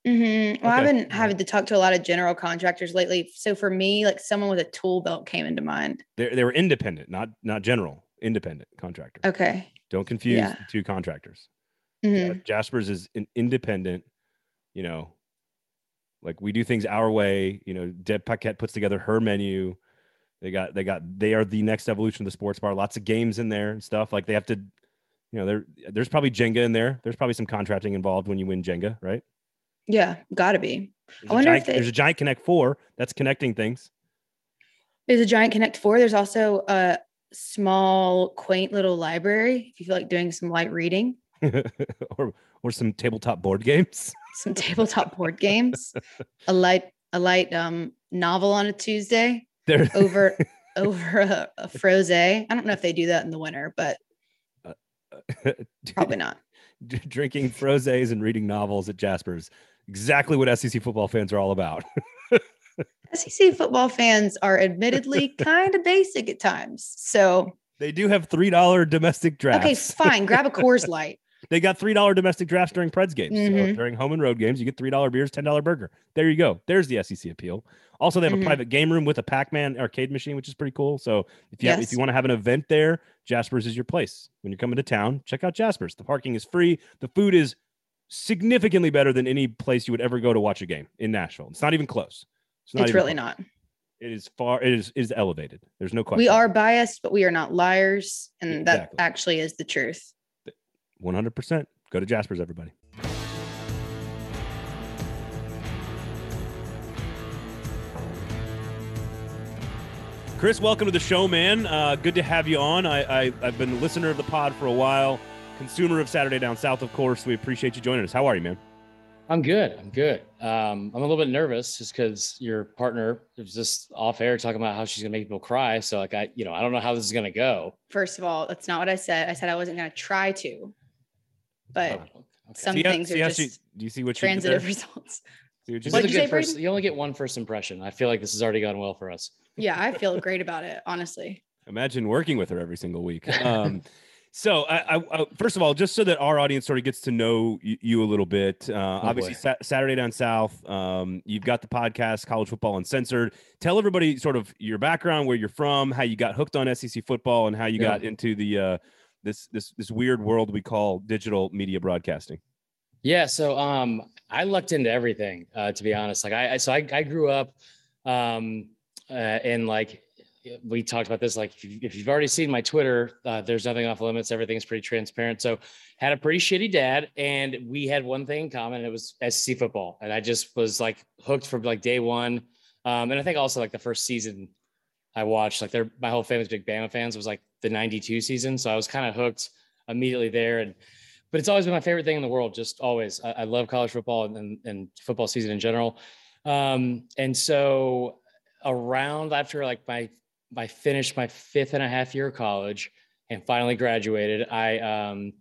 Mhm. Well, I've Okay. been having to talk to a lot of general contractors lately. So for me, like someone with a tool belt came into mind. They they were independent, not not general, independent contractor. Okay. Don't confuse Yeah. two contractors. Mhm. Ja- Jaspers is an independent, you know, like we do things our way. You know, Deb Paquette puts together her menu. They got they got they are the next evolution of the sports bar. Lots of games in there and stuff. Like they have to, you know, there there's probably Jenga in there. There's probably some contracting involved when you win Jenga, right? Yeah, gotta be. There's, I wonder a, if they- there's a giant Connect Four that's connecting things. There's a giant Connect Four. There's also a small, quaint little library if you feel like doing some light reading, or or some tabletop board games. Some tabletop board games, a light a light um novel on a Tuesday There, over over a, a froze. I don't know if they do that in the winter, but probably not. drinking frosés and reading novels at Jasper's. Exactly what SEC football fans are all about. SEC football fans are admittedly kind of basic at times. So They do have three dollar domestic drafts. okay, fine. Grab a Coors Light. They got three dollar domestic drafts during Preds games. So Mhm. during home and road games, you get three dollar beers, ten dollar burger. There you go. There's the SEC appeal. Also, they have Mhm. a private game room with a Pac-Man arcade machine, which is pretty cool. So if you have, if you want to have an event there, Jasper's is your place. When you're coming to town, check out Jasper's. The parking is free. The food is significantly better than any place you would ever go to watch a game in Nashville. It's not even close. not It's really close. not. It is far. It is it is elevated. There's no question. We are biased, but we are not liars. And that actually is the truth. 100. percent Go to Jasper's, everybody. Chris, welcome to the show, man. Uh, good to have you on. I, I I've been a listener of the pod for a while, consumer of Saturday Down South, of course. We appreciate you joining us. How are you, man? I'm good. I'm good. Um, I'm a little bit nervous just because your partner was just off air talking about how she's gonna make people cry. So like I, you know, I don't know how this is gonna go. First of all, that's not what I said. I said I wasn't going to try to, but Oh, okay. some See how- things see are how just she- do you see what transitive there? results. See what you What'd did? you say, first. You only get one first impression. I feel like this has already gone well for us. Yeah, I feel great about it, honestly. Imagine working with her every single week. Um, so, I, I, I, first of all, just so that our audience sort of gets to know you, you a little bit, uh, obviously. Sa- Saturday Down South, um, you've got the podcast, College Football Uncensored. Tell everybody sort of your background, where you're from, how you got hooked on SEC football, and how you Yeah. got into the uh, this this this weird world we call digital media broadcasting. Yeah. So um, I lucked into everything. Uh, to be honest, like I, I so I, I grew up, um, uh, and like we talked about this. Like if, you, if you've already seen my Twitter, uh, there's nothing off limits. Everything's pretty transparent. So had a pretty shitty dad, and we had one thing in common. It was sc football, and I just was like hooked from like day one. Um, and I think also like the first season I watched, like they're my whole family's big Bama fans. Was like the '92 season, so I was kind of hooked immediately there. And but it's always been my favorite thing in the world. Just always, I, I love college football and, and, and football season in general. Um, and so around after like my I finished my fifth and a half year of college and finally graduated. I um,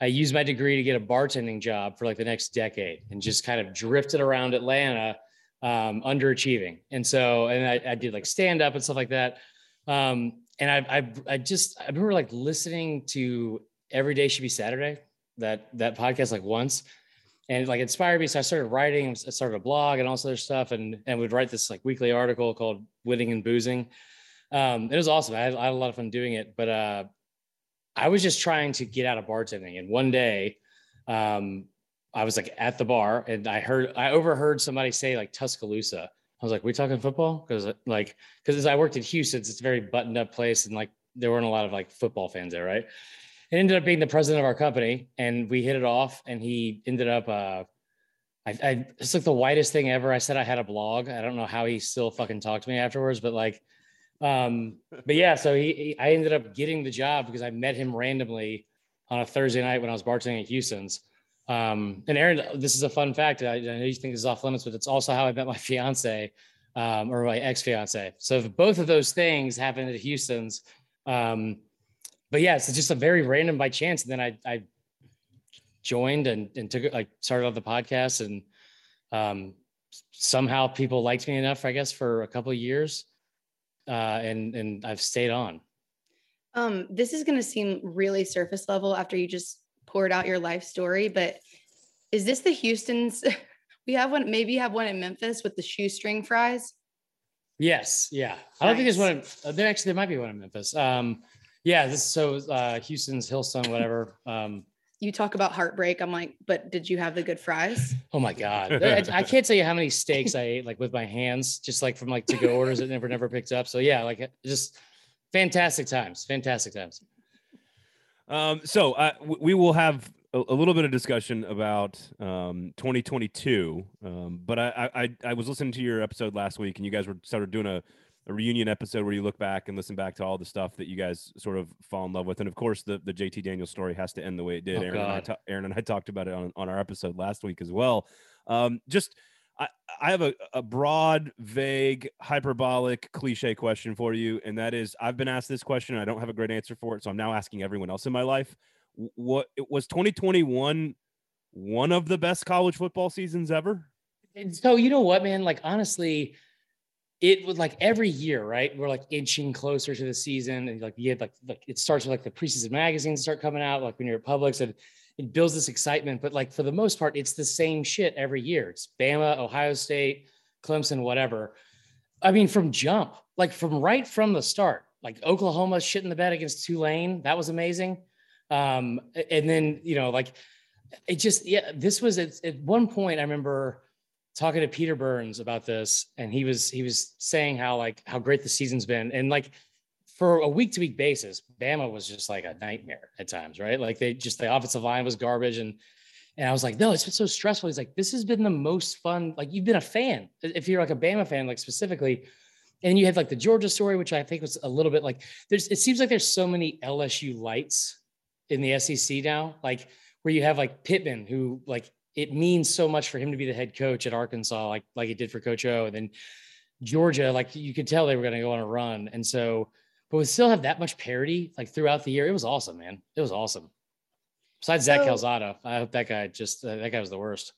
I used my degree to get a bartending job for like the next decade and just kind of drifted around Atlanta, um, underachieving. And so, and I, I did like stand up and stuff like that. Um, and I, I, I just, I remember like listening to Every Day Should Be Saturday, that, that podcast like once, and like inspired me. So I started writing, I started a blog and all this other stuff, and and would write this like weekly article called "Winning and Boozing." Um, it was awesome. I had, I had a lot of fun doing it, but uh, I was just trying to get out of bartending. And one day, um, I was like at the bar, and I heard, I overheard somebody say like Tuscaloosa. I was like, "We talking football?" Because like, because as I worked in Houston, it's a very buttoned up place, and like there weren't a lot of like football fans there, right? It ended up being the president of our company, and we hit it off. And he ended up, uh, I, I it's like the whitest thing ever. I said I had a blog. I don't know how he still fucking talked to me afterwards, but like, um, but yeah. So he, he, I ended up getting the job because I met him randomly on a Thursday night when I was bartending at Houston's. Um, and Aaron, this is a fun fact. I, I know you think this is off limits, but it's also how I met my fiance, um, or my ex fiance. So both of those things happened at Houston's. Um, but yeah, it's just a very random by chance. And then I, I joined and, and took it, like started off the podcast and, um, somehow people liked me enough, I guess, for a couple years. Uh, and, and I've stayed on. Um, this is going to seem really surface level after you just poured out your life story, but is this the Houston's? We have one, maybe you have one in Memphis with the shoestring fries. Yes. Yeah. I don't think there's one. In, uh, there actually, there might be one in Memphis. Um, yeah. This so uh, Houston's Hillstone, whatever. Um, You talk about heartbreak. I'm like, but did you have the good fries? oh my god, I, I can't tell you how many steaks I ate like with my hands, just like from like to go orders that never never picked up. So yeah, like just fantastic times. Fantastic times. Um, so uh, we will have a, a little bit of discussion about um, 2022. Um, but I, I I- was listening to your episode last week, and you guys were sort of doing a, a reunion episode where you look back and listen back to all the stuff that you guys sort of fall in love with. And of course, the the JT Daniels story has to end the way it did. Oh, Aaron, and I ta- Aaron and I talked about it on, on our episode last week as well. Um, just I, I have a, a broad, vague, hyperbolic, cliche question for you, and that is I've been asked this question. And I don't have a great answer for it, so I'm now asking everyone else in my life. What was 2021 one of the best college football seasons ever? And so you know what, man? Like honestly, it was like every year, right? We're like inching closer to the season, and like you had like like it starts with like the preseason magazines start coming out, like when you're at Publix, and it builds this excitement. But like for the most part, it's the same shit every year. It's Bama, Ohio State, Clemson, whatever. I mean, from jump, like from right from the start, like Oklahoma shit in the bed against Tulane. That was amazing. Um, and then, you know, like it just, yeah, this was at, at one point, I remember talking to Peter Burns about this, and he was, he was saying how like, how great the season's been. And like, for a week to week basis, Bama was just like a nightmare at times, right? Like they just, the offensive line was garbage. And, and I was like, no, it's been so stressful. He's like, this has been the most fun. Like you've been a fan. If you're like a Bama fan, like specifically, and you had like the Georgia story, which I think was a little bit like there's it seems like there's so many LSU lights in the SEC now, like where you have like Pittman, who like it means so much for him to be the head coach at Arkansas, like like it did for Coach O, and then Georgia, like you could tell they were going to go on a run, and so but we still have that much parity like throughout the year. It was awesome, man. It was awesome. Besides Zach so, Calzada, I hope that guy just uh, that guy was the worst.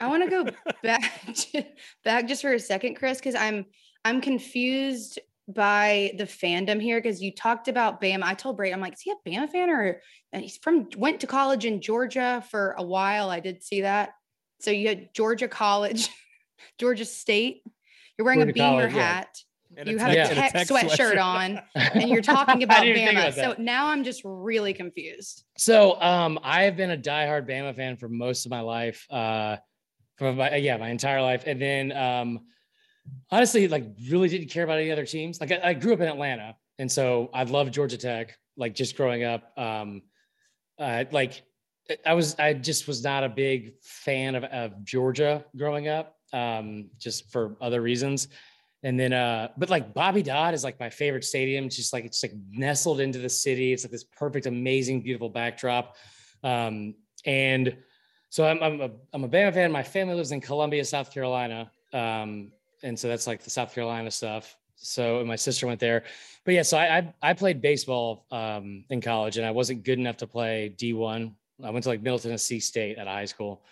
I want to go back to, back just for a second, Chris, because I'm I'm confused by the fandom here because you talked about Bama. I told Bray, I'm like, is he a Bama fan or and he's from went to college in Georgia for a while. I did see that. So you had Georgia College, Georgia State. You're wearing Georgia a beamer college, hat. Yeah. You have a tech, tech sweatshirt on and you're talking about Bama. About so now I'm just really confused. So um, I've been a diehard Bama fan for most of my life. Uh, for my, yeah, my entire life. And then um, honestly, like really didn't care about any other teams. Like I, I grew up in Atlanta, and so I loved Georgia Tech. Like just growing up, um, uh, like I was, I just was not a big fan of, of Georgia growing up, um, just for other reasons. And then, uh, but like Bobby Dodd is like my favorite stadium. It's just like it's like nestled into the city. It's like this perfect, amazing, beautiful backdrop. Um, and so I'm, I'm a I'm a Bama fan. My family lives in Columbia, South Carolina. Um, and so that's like the South Carolina stuff. So my sister went there, but yeah. So I I, I played baseball um, in college, and I wasn't good enough to play D one. I went to like Middle Tennessee State at high school.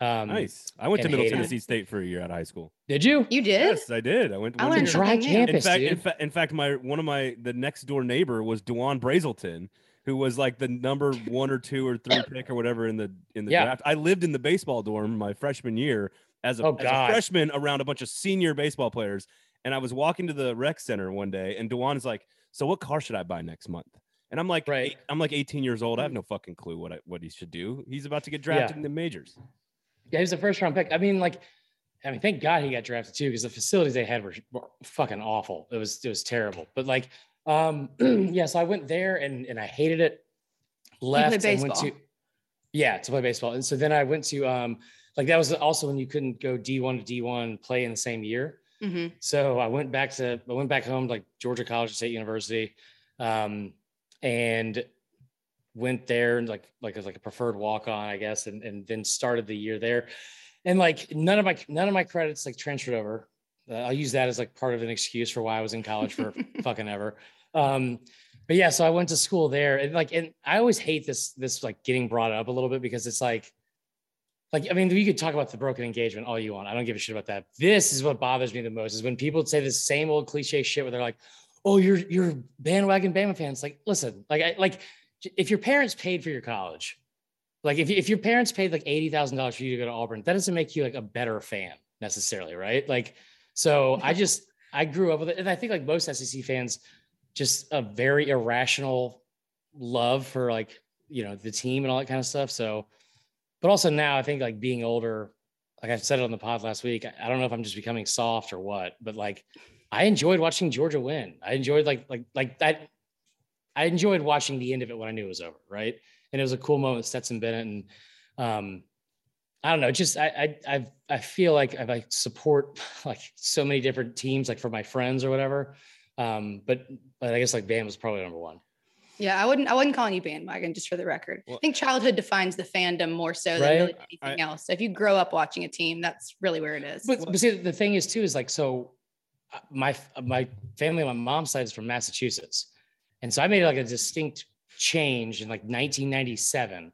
Um, nice. I went to Middle Tennessee it. State for a year at high school. Did you? You did? Yes, I did. I went. I learned dry campus. In fact, dude. in fact, in fact, my one of my the next door neighbor was Dewon Brazelton, who was like the number one or two or three pick or whatever in the in the yeah. draft. I lived in the baseball dorm my freshman year as a, oh, as a freshman around a bunch of senior baseball players. And I was walking to the rec center one day, and Dewon's like, "So what car should I buy next month?" And I'm like, right. I'm like 18 years old. I have no fucking clue what I, what he should do. He's about to get drafted yeah. in the majors. Yeah, he was a first round pick. I mean, like, I mean, thank God he got drafted too, because the facilities they had were, were, fucking awful. It was it was terrible. But like, um, yeah, so I went there and and I hated it. Left and went to yeah to play baseball, and so then I went to um like that was also when you couldn't go D1 to D1 play in the same year. Mm-hmm. So I went back to I went back home to like Georgia College State University, um, and went there and like like as like a preferred walk on, I guess, and and then started the year there. And like none of my none of my credits like transferred over. Uh, I'll use that as like part of an excuse for why I was in college for fucking ever. Um, but yeah, so I went to school there, and like, and I always hate this this like getting brought up a little bit because it's like like I mean, you could talk about the broken engagement all you want. I don't give a shit about that. This is what bothers me the most is when people say the same old cliche shit where they're like, "Oh, you're you're bandwagon Bama fans." Like, listen, like I like if your parents paid for your college, like if if your parents paid like eighty thousand dollars for you to go to Auburn, that doesn't make you like a better fan necessarily, right? Like, so I just I grew up with it, and I think like most SEC fans, just a very irrational love for like you know the team and all that kind of stuff. So but also now I think like being older, like I said it on the pod last week, I don't know if I'm just becoming soft or what, but like I enjoyed watching Georgia win. I enjoyed like like like that. I enjoyed watching the end of it when I knew it was over, right? And it was a cool moment, Stetson Bennett, and um, I don't know, just I I I, I feel like I like support like so many different teams, like for my friends or whatever. Um, but but I guess like Bam was probably number one. Yeah, I wouldn't. I wouldn't call you bandwagon, just for the record. Well, I think childhood defines the fandom more so right? than really anything I, else. So if you grow up watching a team, that's really where it is. But, but see, the thing is too is like so. Uh, my my family, my mom's side is from Massachusetts, and so I made like a distinct change in like 1997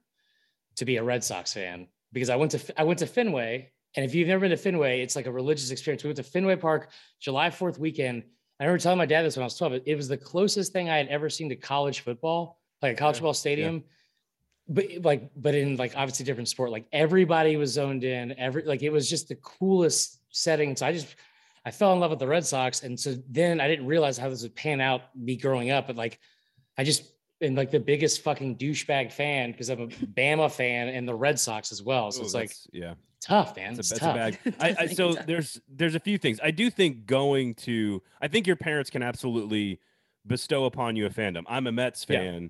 to be a Red Sox fan because I went to I went to Fenway, and if you've never been to Fenway, it's like a religious experience. We went to Fenway Park July 4th weekend I remember telling my dad this when I was 12. It, was the closest thing I had ever seen to college football, like a college yeah. football stadium. but like, but in like obviously different sport, like everybody was zoned in. Every like it was just the coolest setting. So I just I fell in love with the Red Sox, and so then I didn't realize how this would pan out me growing up. But like, I just been like the biggest fucking douchebag fan because I'm a Bama fan and the Red Sox as well. So Ooh, it's like yeah. tough, man. It's It's, a, tough. bag. I, I, so there's there's a few things. I do think going to. I think your parents can absolutely bestow upon you a fandom. I'm a Mets Yeah.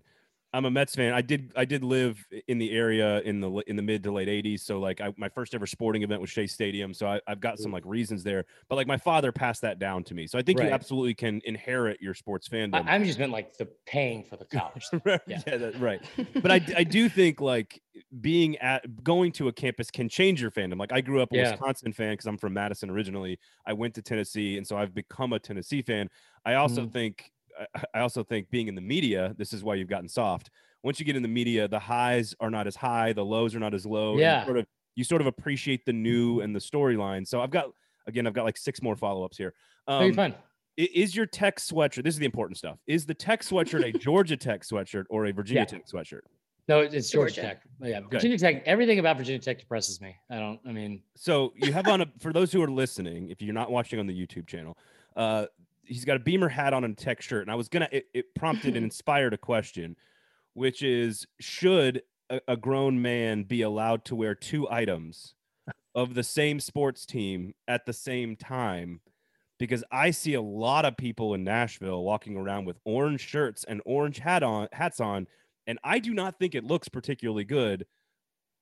I'm a Mets fan. I did I did live in the area in the in the mid to late 80s. So like I, my first ever sporting event was Shea Stadium. So I, I've got some like reasons there. But like my father passed that down to me. So I think you absolutely can inherit your sports fandom. I, I'm just meant like the paying for the college. right. Yeah. Yeah, that, right. But I, I do think like being at going to a campus can change your fandom. Like I grew up a Yeah. Wisconsin fan because I'm from Madison originally. I went to Tennessee, and so I've become a Tennessee fan. I also Mhm. think I- I also think being in the media, this is why you've gotten soft. Once you get in the media, the highs are not as high, the lows are not as low. and you Yeah. sort of you sort of appreciate the new and the storyline. So I've got again, I've got like six more follow ups here. No, Um, fine. I- Is your Tech sweatshirt? This is the important stuff. Is the Tech sweatshirt a Georgia Tech sweatshirt or a Virginia Yeah. Tech sweatshirt? No, it's Georgia, Georgia. Tech. Yeah, Virginia Tech. Everything about Virginia Tech depresses me. I don't. I mean, So you have on a for those who are listening, if you're not watching on the YouTube channel, uh, he's got a Beamer hat on and a Tech shirt, and I was gonna it, it prompted and inspired a question, which is should a, a grown man be allowed to wear two items of the same sports team at the same time? Because I see a lot of people in Nashville walking around with orange shirts and orange hat on hats on, and I do not think it looks particularly good.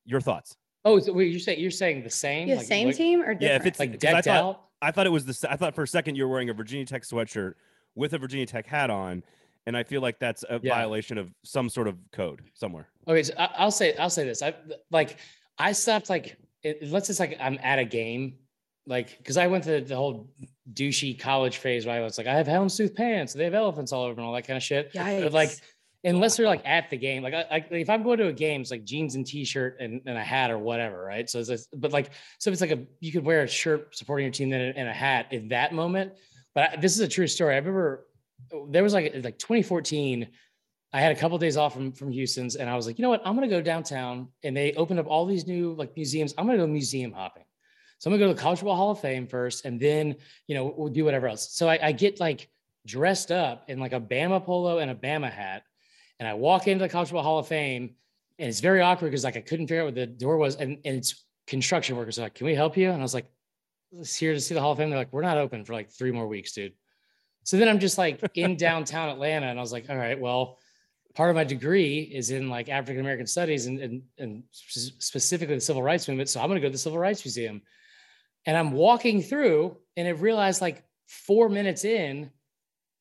Your thoughts? Oh, so wait, you're saying you're saying the same? Yeah, Like- same like- team or different? Yeah, if it's like 'cause I decked thought- out. I thought it was the. I thought for a second you were wearing a Virginia Tech sweatshirt with a Virginia Tech hat on, and I feel like that's a Yeah. violation of some sort of code somewhere. Okay, so I, I'll say I'll say this. I like I stopped like it, let's just like I'm at a game, like because I went through the whole douchey college phase where I was like I have houndstooth pants, they have elephants all over and all that kind of shit. But like Yikes. Unless they're like at the game, like I, I if I'm going to a game, it's like jeans and t-shirt and, and a hat or whatever, right? So it's just, but like so if it's like a you could wear a shirt supporting your team then and a hat in that moment. But I, this is a true story. I remember oh, there was like like 2014. I had a couple days off from from Houston's, and I was like, you know what? I'm gonna go downtown, and they opened up all these new like museums. I'm gonna go museum hopping. So I'm gonna go to the College Football Hall of Fame first, and then you know we'll do whatever else. So I, I get like dressed up in like a Bama polo and a Bama hat, and I walk into the College Football Hall of Fame, and it's very awkward because like I couldn't figure out what the door was, and, and it's construction workers are like, "Can we help you?" And I was like, "It's here to see the Hall of Fame." They're like, "We're not open for like three more weeks, dude." So then I'm just like in downtown Atlanta, and I was like, "All right, well." Part of my degree is in like African American studies and, and, and specifically the civil rights movement. So I'm going to go to the Civil Rights Museum. And I'm walking through, and I realized like four minutes in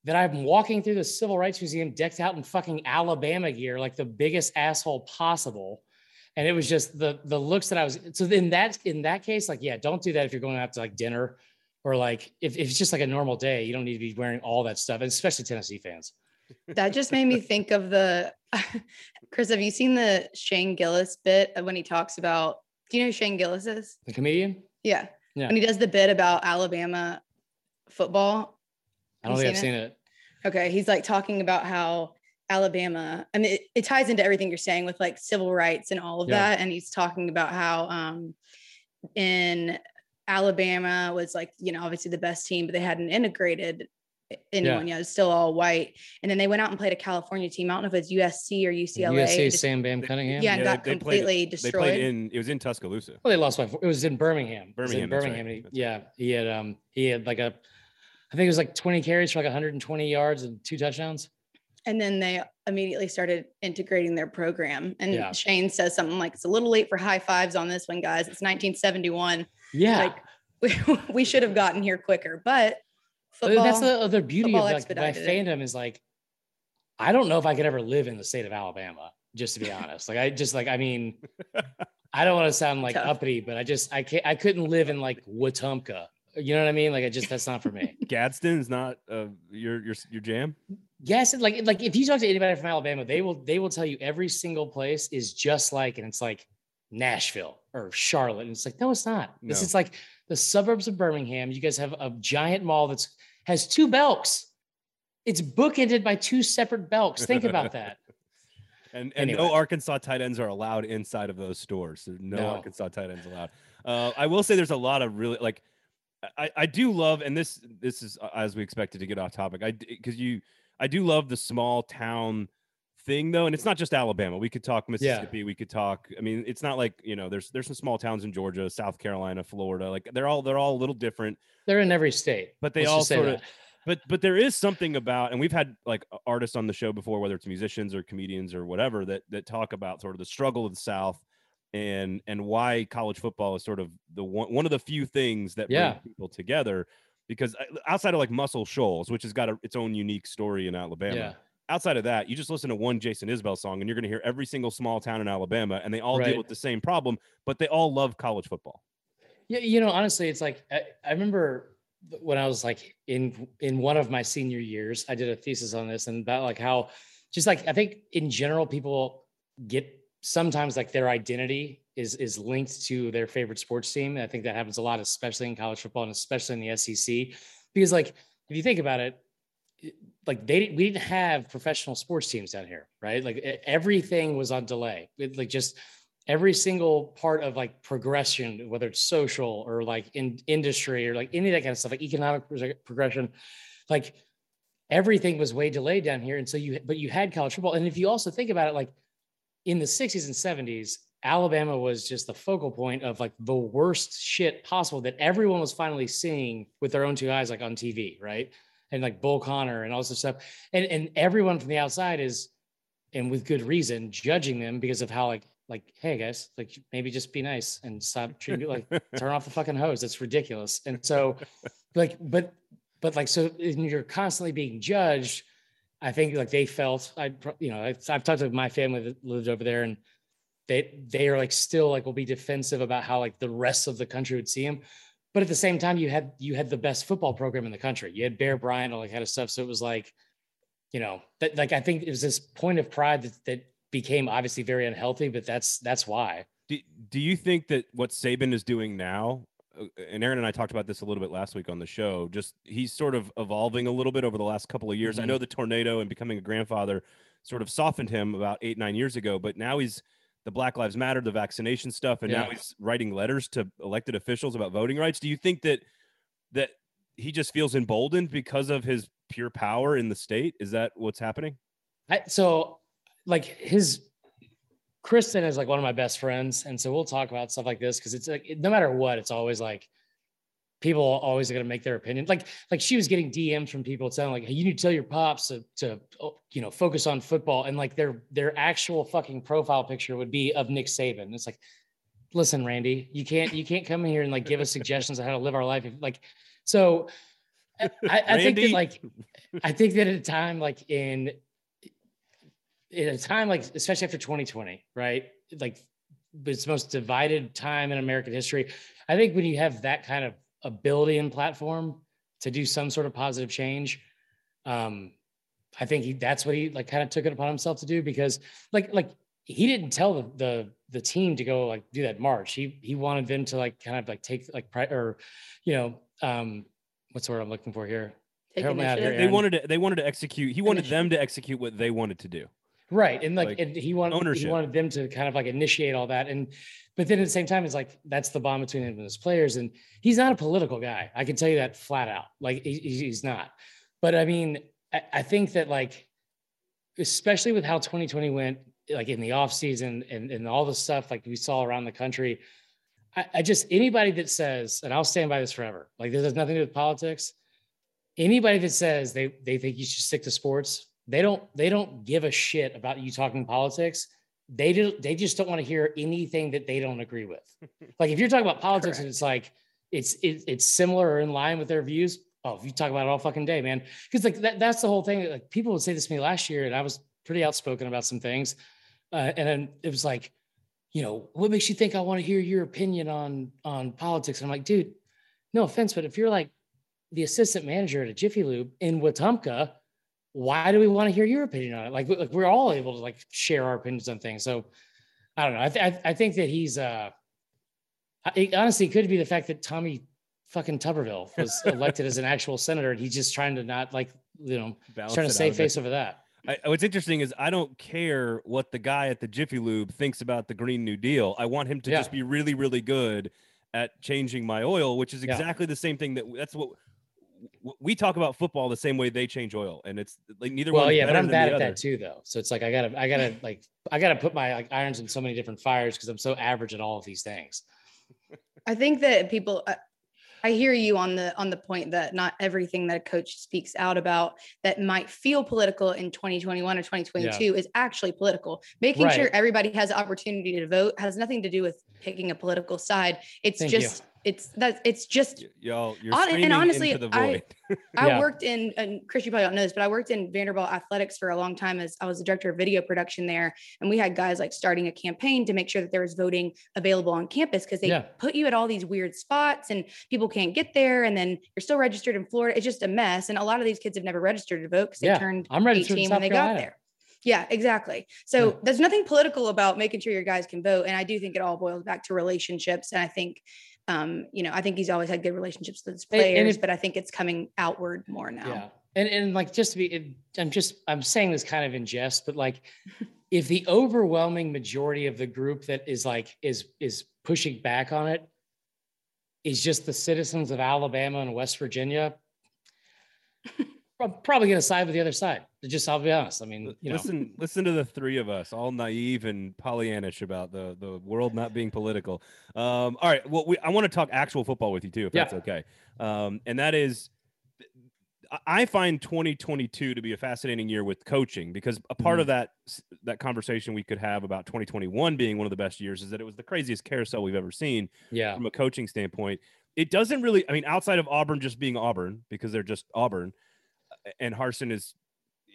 that I'm walking through the Civil Rights Museum decked out in fucking Alabama gear, like the biggest asshole possible. And it was just the the looks that I was. So in that in that case, like yeah, don't do that if you're going out to like dinner, or like if, if it's just like a normal day, you don't need to be wearing all that stuff, and especially Tennessee fans. That just made me think of the Chris. Have you seen the Shane Gillis bit when he talks about? Do you know who Shane Gillis is? The comedian? Yeah. Yeah. When he does the bit about Alabama football. I don't Have you think I've seen seen it. Okay. He's like talking about how Alabama, I mean, it, it ties into everything you're saying with like civil rights and all of Yeah. that. And he's talking about how um, in Alabama was like, you know, obviously the best team, but they hadn't integrated anyone yet. It was still all white. And then they went out and played a California team. I don't know if it's USC or UCLA. USC just- Sam Bam Cunningham. yeah, and Yeah, got they- they played- completely They played in. It was in Tuscaloosa. Well, they lost by four. It was in Birmingham. It was in Birmingham, right. Birmingham. he- yeah, he had um he had like a, I think it was like 20 carries for like 120 yards and two touchdowns. and then they immediately started integrating their program. And Yeah. Shane says something like, "It's a little late for high fives on this one, guys. It's 1971. Yeah, Like we, we should have gotten here quicker." But But football, that's the other beauty of like my fandom is like, I don't know if I could ever live in the state of Alabama. Just to be honest, like I just like I mean, I don't want to sound like Tough. uppity, but I just I can't I couldn't live in like Wetumpka. You know what I mean? Like I just that's not for me. Gadsden's not uh, your your your jam. Yes, and like like if you talk to anybody from Alabama, they will they will tell you every single place is just like, and it's like Nashville or Charlotte, and it's like no, it's not. This is like the suburbs of Birmingham. You guys have a giant mall that's has two belks. It's bookended by two separate belks. Think about that. And and Anyway. no Arkansas tight ends are allowed inside of those stores. So no, No. Arkansas tight ends allowed. Uh, I will say there's a lot of really like I, I do love and this this is uh, as we expected to get off topic. I because you I do love the small town thing though, and it's not just Alabama. We could talk Mississippi. We could talk. I mean, it's not like you know there's there's some small towns in Georgia, South Carolina, Florida. Like they're all they're all a little different. They're in every state. But they Let's all say sorta- but but there is something about and we've had like artists on the show before whether it's musicians or comedians or whatever that that talk about sort of the struggle of the south and and why college football is sort of the one one of the few things that Yeah. bring people together because uh, outside of like Muscle Shoals which has got a, its own unique story in Alabama Yeah. outside of that you just listen to one Jason Isbell song and you're going to hear every single small town in Alabama and they all deal with the same problem but they all love college football Yeah, you know, honestly, it's like I, I remember when I was like in in one of my senior years, I did a thesis on this and about like how just like I think in general people get sometimes like their identity is is linked to their favorite sports team. I think that happens a lot, especially in college football and especially in the SEC, because like if you think about it, like they we didn't have professional sports teams down here, right? Like everything was on delay. It, like just every single part of like progression, whether it's social or like in industry or like any of that kind of stuff, like economic progression, like everything was way delayed down here. And so you, but you had college football. And if you also think about it, like in the 60s and 70s, Alabama was just the focal point of like the worst shit possible that everyone was finally seeing with their own two eyes, like on TV, right? And like Bull Connor and all this stuff. And and everyone from the outside is, and with good reason, judging them because of how like like, hey guys, like maybe just be nice and stop treating like turn off the fucking hose. It's ridiculous. And so like, but but like so and you're constantly being judged. I think like they felt I you know I've, I've talked to my family that lived over there and they they are like still like will be defensive about how like the rest of the country would see him. But at the same time, you had you had the best football program in the country. You had Bear Bryant, all that kind of stuff. So it was like, you know, that like I think it was this point of pride that, that became obviously very unhealthy, but that's that's why. Do, do you think that what Saban is doing now, and Aaron and I talked about this a little bit last week on the show, just he's sort of evolving a little bit over the last couple of years. I Mhm. know the tornado and becoming a grandfather sort of softened him about eight, nine years ago, but now he's the Black Lives Matter, the vaccination stuff, and now he's writing letters to elected officials about voting rights. Do you think that that he just feels emboldened because of his pure power in the state? Is that what's happening? I, so like his Kristen is like one of my best friends, and so we'll talk about stuff like this because it's like no matter what, it's always like people always are going to make their opinion. Like like she was getting DMs from people telling like, hey, you need to tell your pops to to oh, you know focus on football, and like their their actual fucking profile picture would be of Nick Saban. It's like, listen, Randy, you can't you can't come in here and like give us suggestions on how to live our life. Like, so I, I I think that like I think that at a time like in in a time like especially after 2020, right? Like it's the most divided time in American history. I think when you have that kind of ability and platform to do some sort of positive change, um, I think he that's what he like kind of took it upon himself to do because like like he didn't tell the the, the team to go like do that march. He he wanted them to like kind of like take like pri- or you know um what's the word I'm looking for here? Take Help me out here. They wanted to they wanted to execute. He wanted them to execute what they wanted to do. Right and like, Like, and he wanted ownership. he wanted them to kind of like initiate all that and but then at the same time it's like that's the bond between him and his players and he's not a political guy i can tell you that flat out like he, he- he's not but i mean I, I think that like especially with how 2020 went like in the off season and, and all the stuff like we saw around the country I, I just anybody that says and i'll stand by this forever like this has nothing to do with politics anybody that says they they think you should stick to sports they don't they don't give a shit about you talking politics. They do they just don't want to hear anything that they don't agree with. Like if you're talking about politics and it's like it's it, it's similar or in line with their views oh if you talk about it all fucking day man. Because like that, that's the whole thing like people would say this to me last year and i was pretty outspoken about some things uh, and then it was like you know what makes you think i want to hear your opinion on on politics? And i'm like dude no offense but if you're like the assistant manager at a Jiffy Lube in Wetumpka, why do we want to hear your opinion on it? Like, like we're all able to like share our opinions on things. So I don't know. I, th- I, think that he's, uh, it honestly could be the fact that Tommy fucking Tuberville was elected as an actual senator and he's just trying to not like, you know, Balance trying to save face over that. I, what's interesting is I don't care what the guy at the Jiffy Lube thinks about the Green New Deal. I want him to Yeah. just be really, really good at changing my oil, which is Yeah. exactly the same thing that that's what we talk about football the same way they change oil, and it's like neither Well, one. yeah, but I'm than bad at other. that too, though. So it's like I gotta, I gotta, like, I gotta put my like irons in so many different fires because I'm so average at all of these things. I think that people I- I hear you on the on the point that not everything that a coach speaks out about that might feel political in 2021 or 2022 is actually political. Making sure everybody has opportunity to vote has nothing to do with picking a political side. It's Thank you. Just it's that it's just y'all, you're Hon- and honestly, into the I- void. I Yeah. worked in, and Chris, you probably don't know this, but I worked in Vanderbilt athletics for a long time as I was the director of video production there. And we had guys like starting a campaign to make sure that there was voting available on campus because they Yeah. put you at all these weird spots and people can't get there. And then you're still registered in Florida. It's just a mess. And a lot of these kids have never registered to vote because they Yeah, turned I'm registered in 18 when they got there. Yeah, exactly. So Yeah. there's nothing political about making sure your guys can vote. And I do think it all boils back to relationships. And I think, um, you know, I think he's always had good relationships with his And- and players, but I think it's coming outward more now. Yeah. And and like just to be it, I'm just I'm saying this kind of in jest, but like if the overwhelming majority of the group that is like is is pushing back on it is just the citizens of Alabama and West Virginia, I'm probably gonna side with the other side. Just I'll be honest. I mean, you know, listen, listen to the three of us, all naive and Pollyannish about the the world not being political. Um, all right, well, we, I want to talk actual football with you too, if Yeah. that's okay. Um, and that is, I- find 2022 to be a fascinating year with coaching because a part Mm-hmm. of that that conversation we could have about 2021 being one of the best years is that it was the craziest carousel we've ever seen yeah. from a coaching standpoint. It doesn't really, I mean, outside of Auburn just being Auburn because they're just Auburn, and Harsin is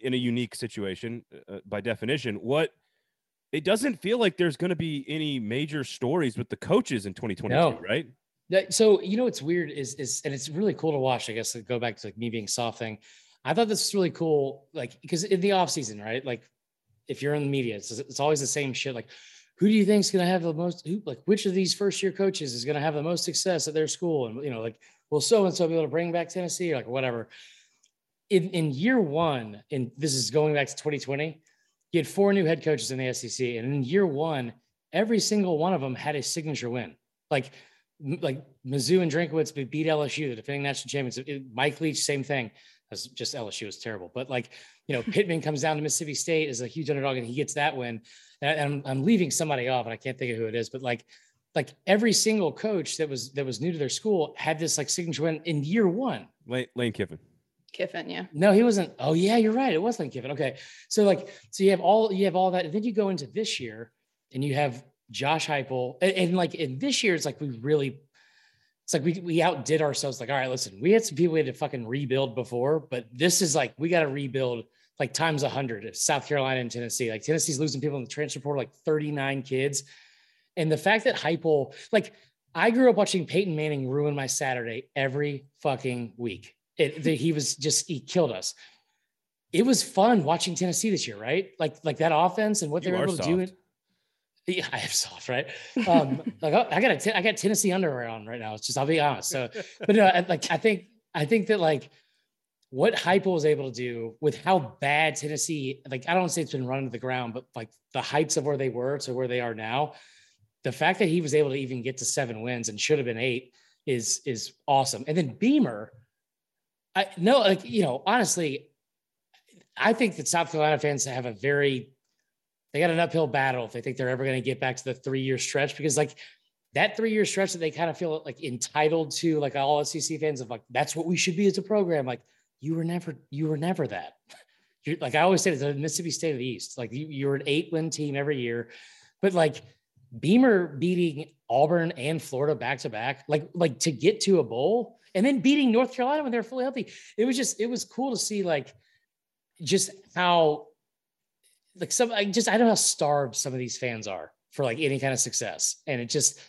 in a unique situation uh, by definition. What it doesn't feel like there's going to be any major stories with the coaches in 2022, No. right? That- so you know what's weird is is and it's really cool to watch. I guess to go back to like me being soft thing. I thought this was really cool, like because in the off season, right? Like if you're in the media, it's it's always the same shit. Like who do you think is going to have the most? Who like which of these first year coaches is going to have the most success at their school? And you know, like will so and so be able to bring back Tennessee or like whatever. In in year one, and this is going back to 2020, he had four new head coaches in the SEC, and in year one, every single one of them had a signature win. Like like Mizzou and Drinkwitz beat LSU, the defending national champions. Mike Leach, same thing. That's just LSU was terrible, but like you know, Pittman comes down to Mississippi State as a huge underdog, and he gets that win. And I'm, I'm leaving somebody off, and I can't think of who it is, but like like every single coach that was that was new to their school had this like signature win in year one. Lane, Lane Kiffin. Kiffin, yeah. No, he wasn't. Oh yeah, you're right. It was Lane Kiffin. Okay, so like, so you have all you have all that, and then you go into this year, and you have Josh Heupel, and, and like in this year, it's like we really, it's like we we outdid ourselves. Like, all right, listen, we had some people we had to fucking rebuild before, but this is like we got to rebuild like times a hundred. South Carolina and Tennessee, like Tennessee's losing people in the transfer portal, like 39 kids, and the fact that Heupel, like. I grew up watching Peyton Manning ruin my Saturday every fucking week. It, the, he was just he killed us. It was fun watching Tennessee this year, right? Like like that offense and what they You were are able to do. It, yeah, I have soft, right? Um, like I I got a t- I got Tennessee underwear on right now. It's just I'll be honest. So, but no, I- like I think I think that like what Heupel was able to do with how bad Tennessee, like I don't say it's been run to the ground, but like the heights of where they were to where they are now, the fact that he was able to even get to seven wins and should have been eight is is awesome. And then Beamer, I no, like you know, honestly, I think that South Carolina fans have a very they got an uphill battle if they think they're ever going to get back to the three year stretch because like that three year stretch that they kind of feel like entitled to, like all SEC fans of like that's what we should be as a program. Like you were never you were never that. You're like I always say, it's the Mississippi State of the East. Like you, you're an eight win team every year, but like Beamer beating Auburn and Florida back to back, like like to get to a bowl, and then beating North Carolina when they're fully healthy. It was just it was cool to see like just how like some I just I don't know how starved some of these fans are for like any kind of success, and it just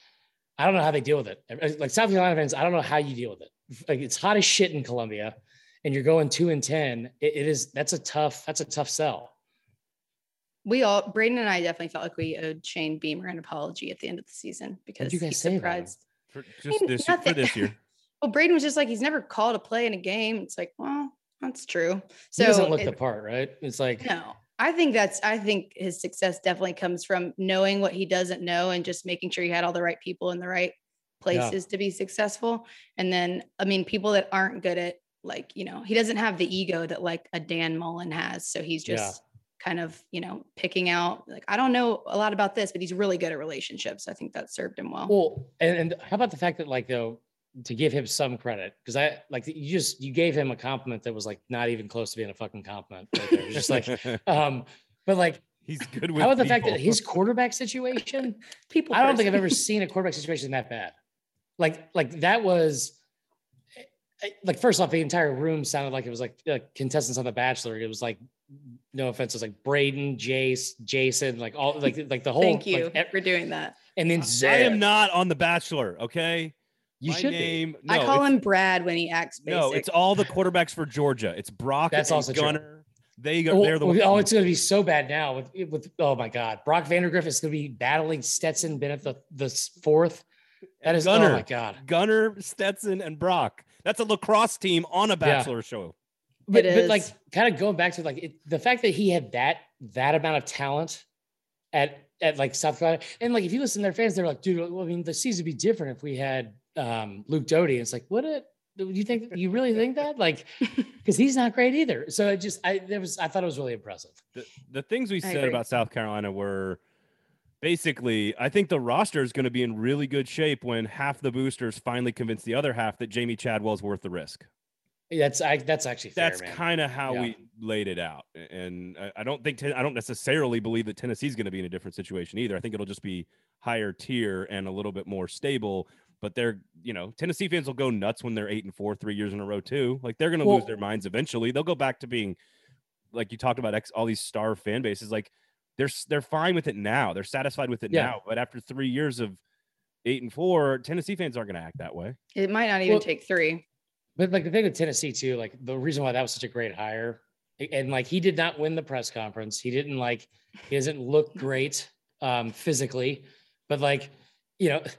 I don't know how they deal with it. Uh, uh, like South Carolina fans, I don't know how you deal with it. Like it's hot as shit in Columbia, and you're going two and ten. it, it is that's a tough that's a tough sell. We all, Braden and I definitely felt like we owed Shane Beamer an apology at the end of the season because you guys he say surprised. For just mean, this for this year. Well, Braden was just like, he's never called a play in a game. It's like, well, That's true. he So doesn't look it- the part, right? It's like no, I think that's I think his success definitely comes from knowing what he doesn't know and just making sure he had all the right people in the right places to be successful. And then I mean, people that aren't good at like, you know, he doesn't have the ego that like a Dan Mullen has. So he's Yeah. Just kind of, you know, picking out like I don't know a lot about this, but he's really good at relationships. I think that served him well. Well, and, and how about the fact that like though to give him some credit because I like you just you gave him a compliment that was like not even close to being a fucking compliment. Right there. It was just like um, but like he's good with how about the fact that his quarterback situation? People I don't think I've ever seen a quarterback situation that bad. Like like that was eh, like first off, the entire room sounded like it was like uh, contestants on The Bachelor. It was like no offense, it was like Braden, Jace, Jason, like all like like the whole. Thank you like, for doing that. and then I am not on The Bachelor. Okay, You My should be. name. I call him Brad when he acts basic. No, it's all the quarterbacks for Georgia. It's Brock That's and also true. Gunner. They go. Oh, they're the oh, ones. oh, it's going to be so bad now with with oh my god, Brock Vandagriff is going to be battling Stetson Bennett the the fourth. That is oh Gunner. oh my god. Gunner, Stetson, and Brock. That's a lacrosse team on a Bachelor show. But, It but like kind of going back to like it, the fact that he had that that amount of talent at at like South Carolina and like if you listen to their fans, they're like, dude, well, I mean, the season would be different if we had um, Luke Doty. And it's like, what? It, do you think you really think that? Like, because he's not great either. So it just I there was I thought it was really impressive. The, the things we I said agree. about South Carolina were basically, I think the roster is going to be in really good shape when half the boosters finally convince the other half that Jamey Chadwell's worth the risk. That's I, that's actually fair, That's kind of how Yeah. we laid it out, and I, I don't think I don't necessarily believe that Tennessee's going to be in a different situation either. I think it'll just be higher tier and a little bit more stable. But they're, you know, Tennessee fans will go nuts when they're eight and four, three years in a row too. Like they're going to lose their minds eventually. They'll go back to being, like you talked about, ex- all these star fan bases. Like they're they're fine with it now. They're satisfied with it Yeah. now. But after three years of eight and four, Tennessee fans aren't going to act that way. It might not even Well- take three. But like the thing with Tennessee too, like the reason why that was such a great hire, and like he did not win the press conference. He didn't like he doesn't look great um physically, but like you know,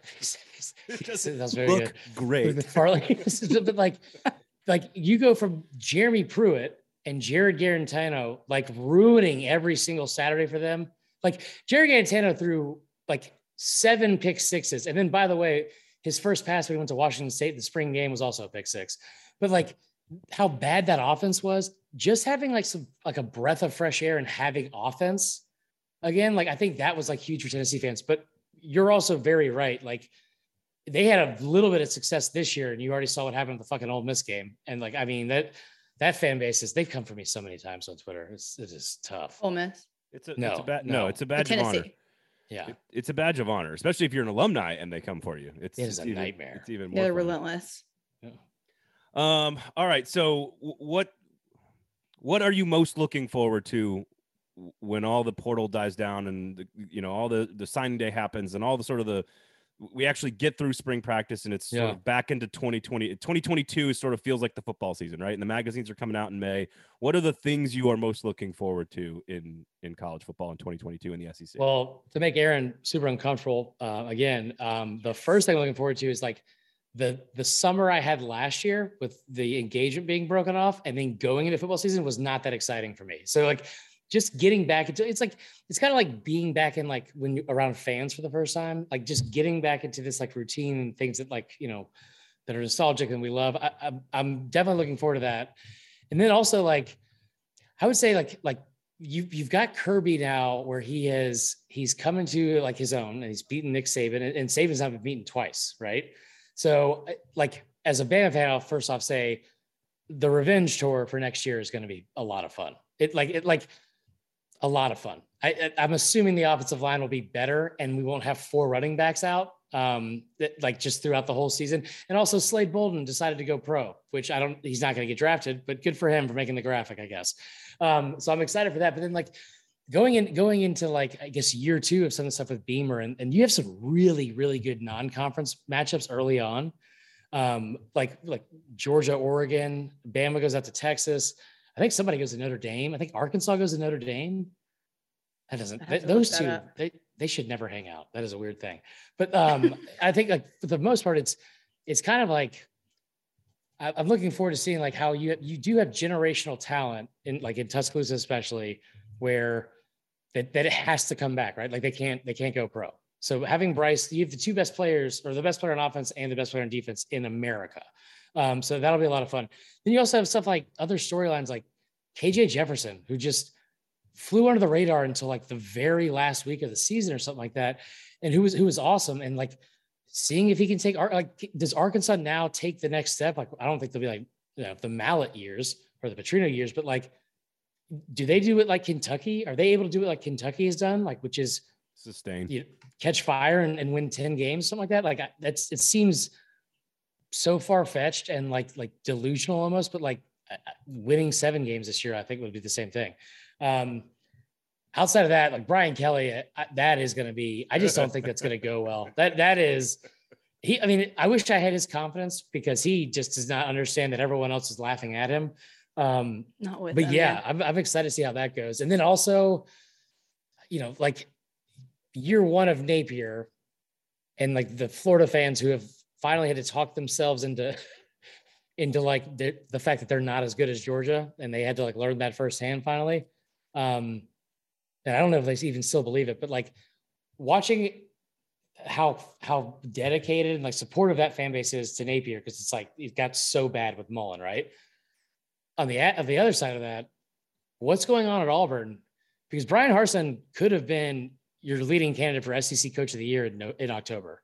It that was doesn't very Look good. great. Farley, but like like you go from Jeremy Pruitt and Jarrett Guarantano like ruining every single Saturday for them. Like Jarrett Guarantano threw like seven pick sixes, and then by the way, his first pass when he went to Washington State, the spring game was also a pick six. But like how bad that offense was, just having like some like a breath of fresh air and having offense again, like I think that was like huge for Tennessee fans. But you're also very right. Like they had a little bit of success this year, and you already saw what happened with the fucking Ole Miss game. And like, I mean that that fan base is they've come for me so many times on Twitter. It's it is tough. Ole Miss. It's a, it's No, a ba- no, no. it's a But badge of honor. Tennessee. Yeah. It- it's a badge of honor, especially if you're an alumni and they come for you. It's, It is it's a even, nightmare. It's even Yeah, more they're fun. relentless. Yeah. Um. All right. So, w- what what are you most looking forward to when all the portal dies down and the, you know all the the signing day happens and all the sort of the we actually get through spring practice and it's sort of back into 2020 2022 sort of feels like the football season right? And the magazines are coming out in may. What are the things you are most looking forward to in in college football in 2022 in the sec Well, to make Aaron super uncomfortable, uh, again, um, the first thing I'm looking forward to is like the the summer I had last year with the engagement being broken off and then going into football season was not that exciting for me. So like just getting back into it's like it's kind of like being back in like when you around fans for the first time, like just getting back into this like routine and things that like you know that are nostalgic and we love. I, I'm I'm definitely looking forward to that. And then also like I would say like like you you've got Kirby now where he has he's coming to like his own and he's beaten Nick Saban and, and Saban's not been beaten twice, right? So like as a Bama fan, I'll first off say the revenge tour for next year is going to be a lot of fun. It like it like a lot of fun. I, I'm assuming the offensive line will be better and we won't have four running backs out um that, like just throughout the whole season. And also Slade Bolden decided to go pro, which I don't he's not going to get drafted, but good for him for making the graphic, I guess. Um so I'm excited for that. But then like going in going into like I guess year two of some of the stuff with Beamer and, and you have some really really good non-conference matchups early on. Um like like Georgia, Oregon, Bama goes out to Texas. I think somebody goes to Notre Dame. I think Arkansas goes to Notre Dame. That doesn't. Th- those two, up. they they should never hang out. That is a weird thing. But um, I think like for the most part, it's it's kind of like I- I'm looking forward to seeing like how you you do have generational talent in like in Tuscaloosa especially, where that that it has to come back, right? Like they can't they can't go pro. So having Bryce, you have the two best players, or the best player on offense and the best player on defense in America. Um, so that'll be a lot of fun. Then you also have stuff like other storylines like KJ Jefferson, who just flew under the radar until like the very last week of the season or something like that, and who was who was awesome. And like seeing if he can take like does Arkansas now take the next step? Like I don't think they'll be like you know the Mallett years or the Petrino years, but like do they do it like Kentucky? Are they able to do it like Kentucky has done, like which is sustain, you know, catch fire and, and win ten games, something like that? Like I, that's it seems so far fetched and like like delusional almost, but like winning seven games this year, I think would be the same thing. Um, outside of that, like Brian Kelly, I, that is going to be. I just don't think that's going to go well. That that is. He, I mean, I wish I had his confidence because he just does not understand that everyone else is laughing at him. Um, Not with but them, yeah, I'm, I'm excited to see how that goes. And then also, you know, like year one of Napier and like the Florida fans who have finally had to talk themselves into into like the, the fact that they're not as good as Georgia and they had to like learn that firsthand finally. Um, and I don't know if they even still believe it, but like watching how how dedicated and like supportive that fan base is to Napier because it's like it got so bad with Mullen, right? On the on the other side of that, what's going on at Auburn? Because Bryan Harsin could have been your leading candidate for SEC Coach of the Year in, in October,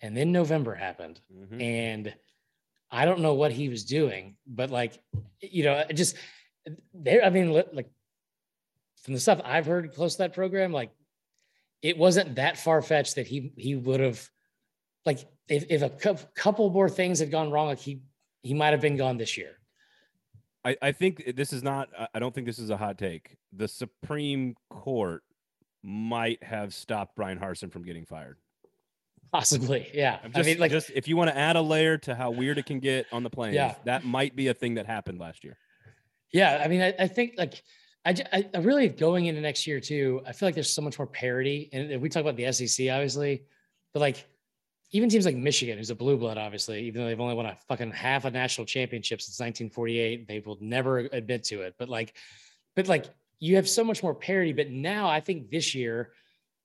and then November happened, Mhm. and I don't know what he was doing, but like you know, it just there. I mean, like from the stuff I've heard close to that program, like it wasn't that far fetched that he he would have like if, if a cou- couple more things had gone wrong, like he he might have been gone this year. I, I think this is not. I- I don't think this is a hot take. The Supreme Court might have stopped Bryan Harsin from getting fired. Possibly, yeah. I'm I just, mean, like, just if you want to add a layer to how weird it can get on the plane, Yeah. that might be a thing that happened last year. yeah. I mean, I, I think like I really going into next year too. I feel like there's so much more parity, and we talk about the SEC, obviously, but like even teams like Michigan, who's a blue blood, obviously, even though they've only won a fucking half a national championship since 1948, they will never admit to it. But like, but like you have so much more parity. But now I think this year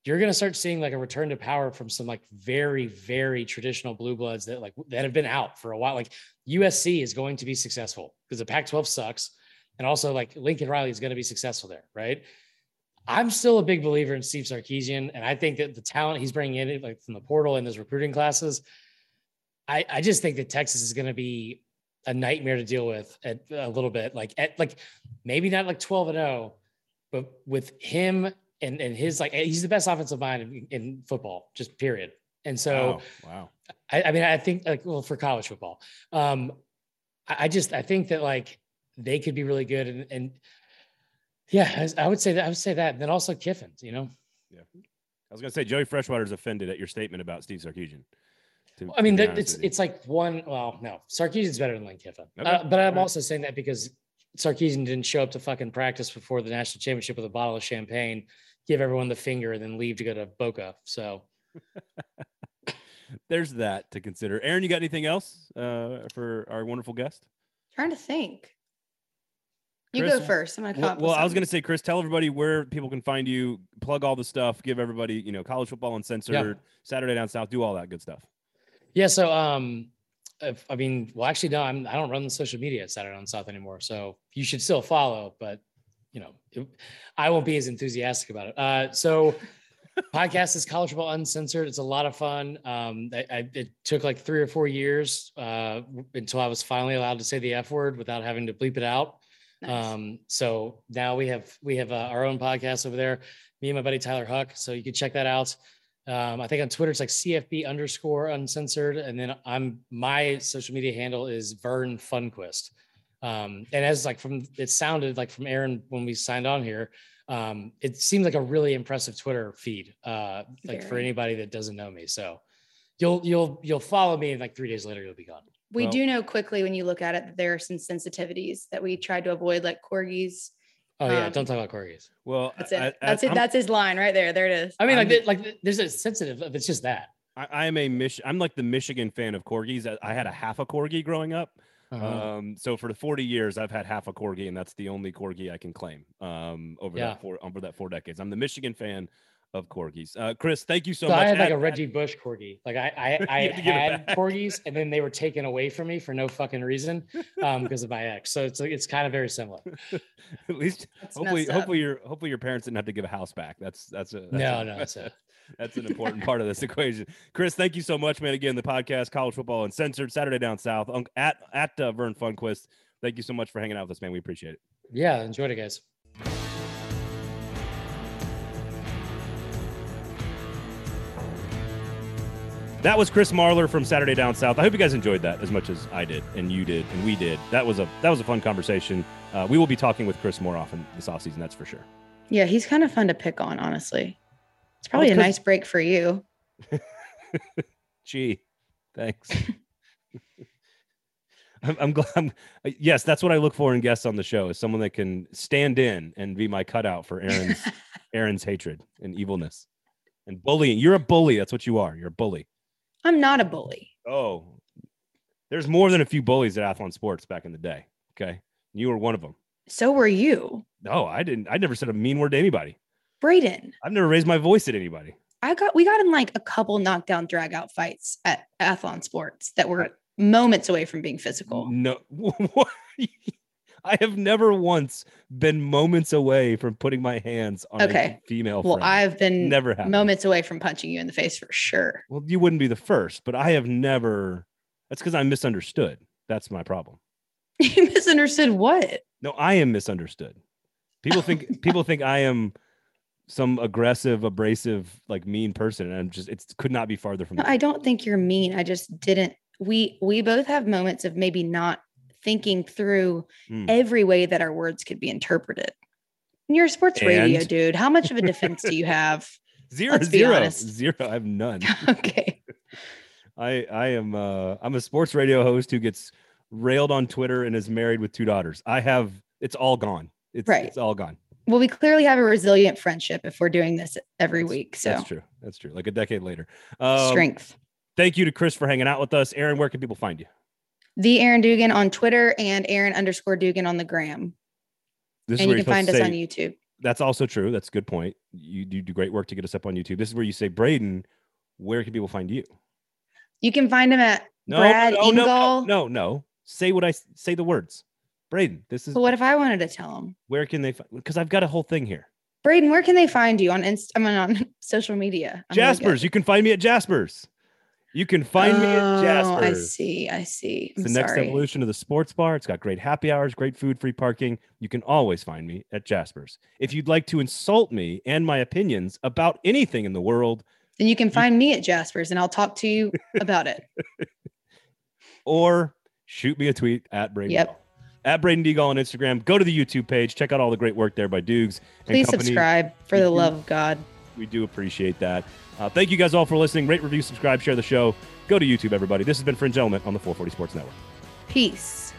you're going to start seeing like a return to power from some like very, very traditional blue bloods that like that have been out for a while. Like USC is going to be successful because the Pac 12 sucks. And also like Lincoln Riley is going to be successful there. Right. I'm still a big believer in Steve Sarkisian. And I think that the talent he's bringing in like from the portal and those recruiting classes, I, I just think that Texas is going to be a nightmare to deal with at a little bit like at like maybe not like 12 and 0 but with him and and his like he's the best offensive mind in, in football just period and so wow, wow. I, I mean i think like well for college football um I, I just i think that like they could be really good and and yeah I, I would say that i would say that and then also kiffin you know Yeah, I was gonna say Joey Freshwater's offended at your statement about Steve Sarkisian. to- I mean, that, it's it's like one. Well, no, Sarkisian's better than Lane Kiffin. Okay, Uh, but I'm also saying that because Sarkisian didn't show up to fucking practice before the national championship with a bottle of champagne, give everyone the finger, and then leave to go to Boca. So there's that to consider. Aaron, you got anything else uh, for our wonderful guest? Trying to think. You Chris, go first. I'm gonna Well, well, I was going to say, Chris, tell everybody where people can find you, plug all the stuff, give everybody, you know, college football uncensored, Saturday down south, do all that good stuff. yeah, so um, if, I mean, well, actually, no, I'm I don't run the social media at Saturday down South anymore. So you should still follow, but you know, it, I won't be as enthusiastic about it. Uh, so podcast is college football uncensored. It's a lot of fun. Um, I, I, it took like three or four years uh, until I was finally allowed to say the F word without having to bleep it out. Nice. Um, so now we have we have uh, our own podcast over there. Me and my buddy Tyler Huck. So you can check that out. Um, I think on Twitter it's like CFB underscore uncensored, and then I'm my social media handle is Vern Funquist. Um, and as like from it sounded like from Aaron when we signed on here, um, it seemed like a really impressive Twitter feed. Uh, like for anybody that doesn't know me, so you'll you'll you'll follow me, and like three days later you'll be gone. we well- do know quickly when you look at it that there are some sensitivities that we tried to avoid, like corgis. Oh yeah, Um, don't talk about corgis. Well, That's it. I- I- that's it. I'm- That's his line right there. There it is. I mean, like, I'm- like there's a sensitive. It's just that. I, I am a Mich- I'm like the Michigan fan of corgis. I- I had a half a corgi growing up. Uh-huh. Um, so for the 40 years, I've had half a corgi, and that's the only corgi I can claim. Um, over Yeah. that four over that four decades, I'm the Michigan fan of corgis. Uh, Chris, thank you so, So, much. I had like At- a at- Reggie Bush corgi. Like I, I, I You had to give it had back. corgis, and then they were taken away from me for no fucking reason, um, because of my ex. So it's like it's kind of very similar. at least That's hopefully messed up. hopefully your hopefully your parents didn't have to give a house back. That's that's a that's No, a- no, it's a- that's an important part of this equation. Chris, thank you so much, man. Again, the podcast, college football uncensored, Saturday down south, at at uh, Vern Funquist. Thank you so much for hanging out with us, man. We appreciate it. Yeah, enjoyed it, guys. That was Chris Marler from Saturday Down South. I hope you guys enjoyed that as much as I did, and you did, and we did. That was a that was a fun conversation. Uh, we will be talking with Chris more often this offseason, that's for sure. Yeah, he's kind of fun to pick on, honestly. It's probably a nice break for you. Gee, thanks. I'm, I'm glad. I'm, yes, that's what I look for in guests on the show is someone that can stand in and be my cutout for Aaron's Aaron's hatred and evilness and bullying. You're a bully. That's what you are. You're a bully. I'm not a bully. Oh, there's more than a few bullies at Athlon Sports back in the day. Okay, you were one of them. So were you, No, I didn't. I never said a mean word to anybody. Braden. I've never raised my voice at anybody. I got we got in like a couple knockdown drag out fights at Athlon Sports that were moments away from being physical. No. I have never once been moments away from putting my hands on Okay. a female. Well, friend. I've been never happened. moments away from punching you in the face for sure. Well, you wouldn't be the first, but I have never. That's because I'm misunderstood. That's my problem. You misunderstood what? No, I am misunderstood. People think people think I am some aggressive, abrasive, like mean person, and I'm just it could not be farther from. No, I don't think you're mean. I just didn't. We we both have moments of maybe not thinking through Hmm. every way that our words could be interpreted. And You're a sports radio dude. How much of a defense do you have? Zero, zero, zero. I have none. okay. I I am uh I'm a sports radio host who gets railed on Twitter and is married with two daughters. I have it's all gone. It's Right. it's all gone. Well, we clearly have a resilient friendship if we're doing this every week. So That's true. That's true. Like a decade later. Um, strength. Thank you to Chris for hanging out with us. Aaron, where can people find you? The Aaron Dugan on Twitter and Aaron underscore Dugan on the gram. This and where you can find us say- on YouTube. That's also true. That's a good point. You, you do great work to get us up on YouTube. This is where you say, Braden, where can people find you? You can find him at No, Brad no, no, no, no, no. Say what I say. The words, Braden. This is But what if I wanted to tell him? where can they? find? Because I've got a whole thing here. Braden, where can they find you on Inst? I mean, on social media. I'm. Jaspers. You can find me at Jaspers. You can find me at Oh, Jaspers. I see. I see. It's I'm the next evolution of the sports bar. It's got great happy hours, great food, free parking. You can always find me at Jaspers. If you'd like to insult me and my opinions about anything in the world, Then you can find me at Jaspers, and I'll talk to you about it. or shoot me a tweet at Braden. Yep. At Braden Deagle on Instagram. Go to the YouTube page. Check out all the great work there by and Please company. subscribe for We the do- love of God. We do appreciate that. Uh, thank you guys all for listening. Rate, review, subscribe, share the show. Go to YouTube, everybody. This has been Fringe Element on the 440 Sports Network. Peace.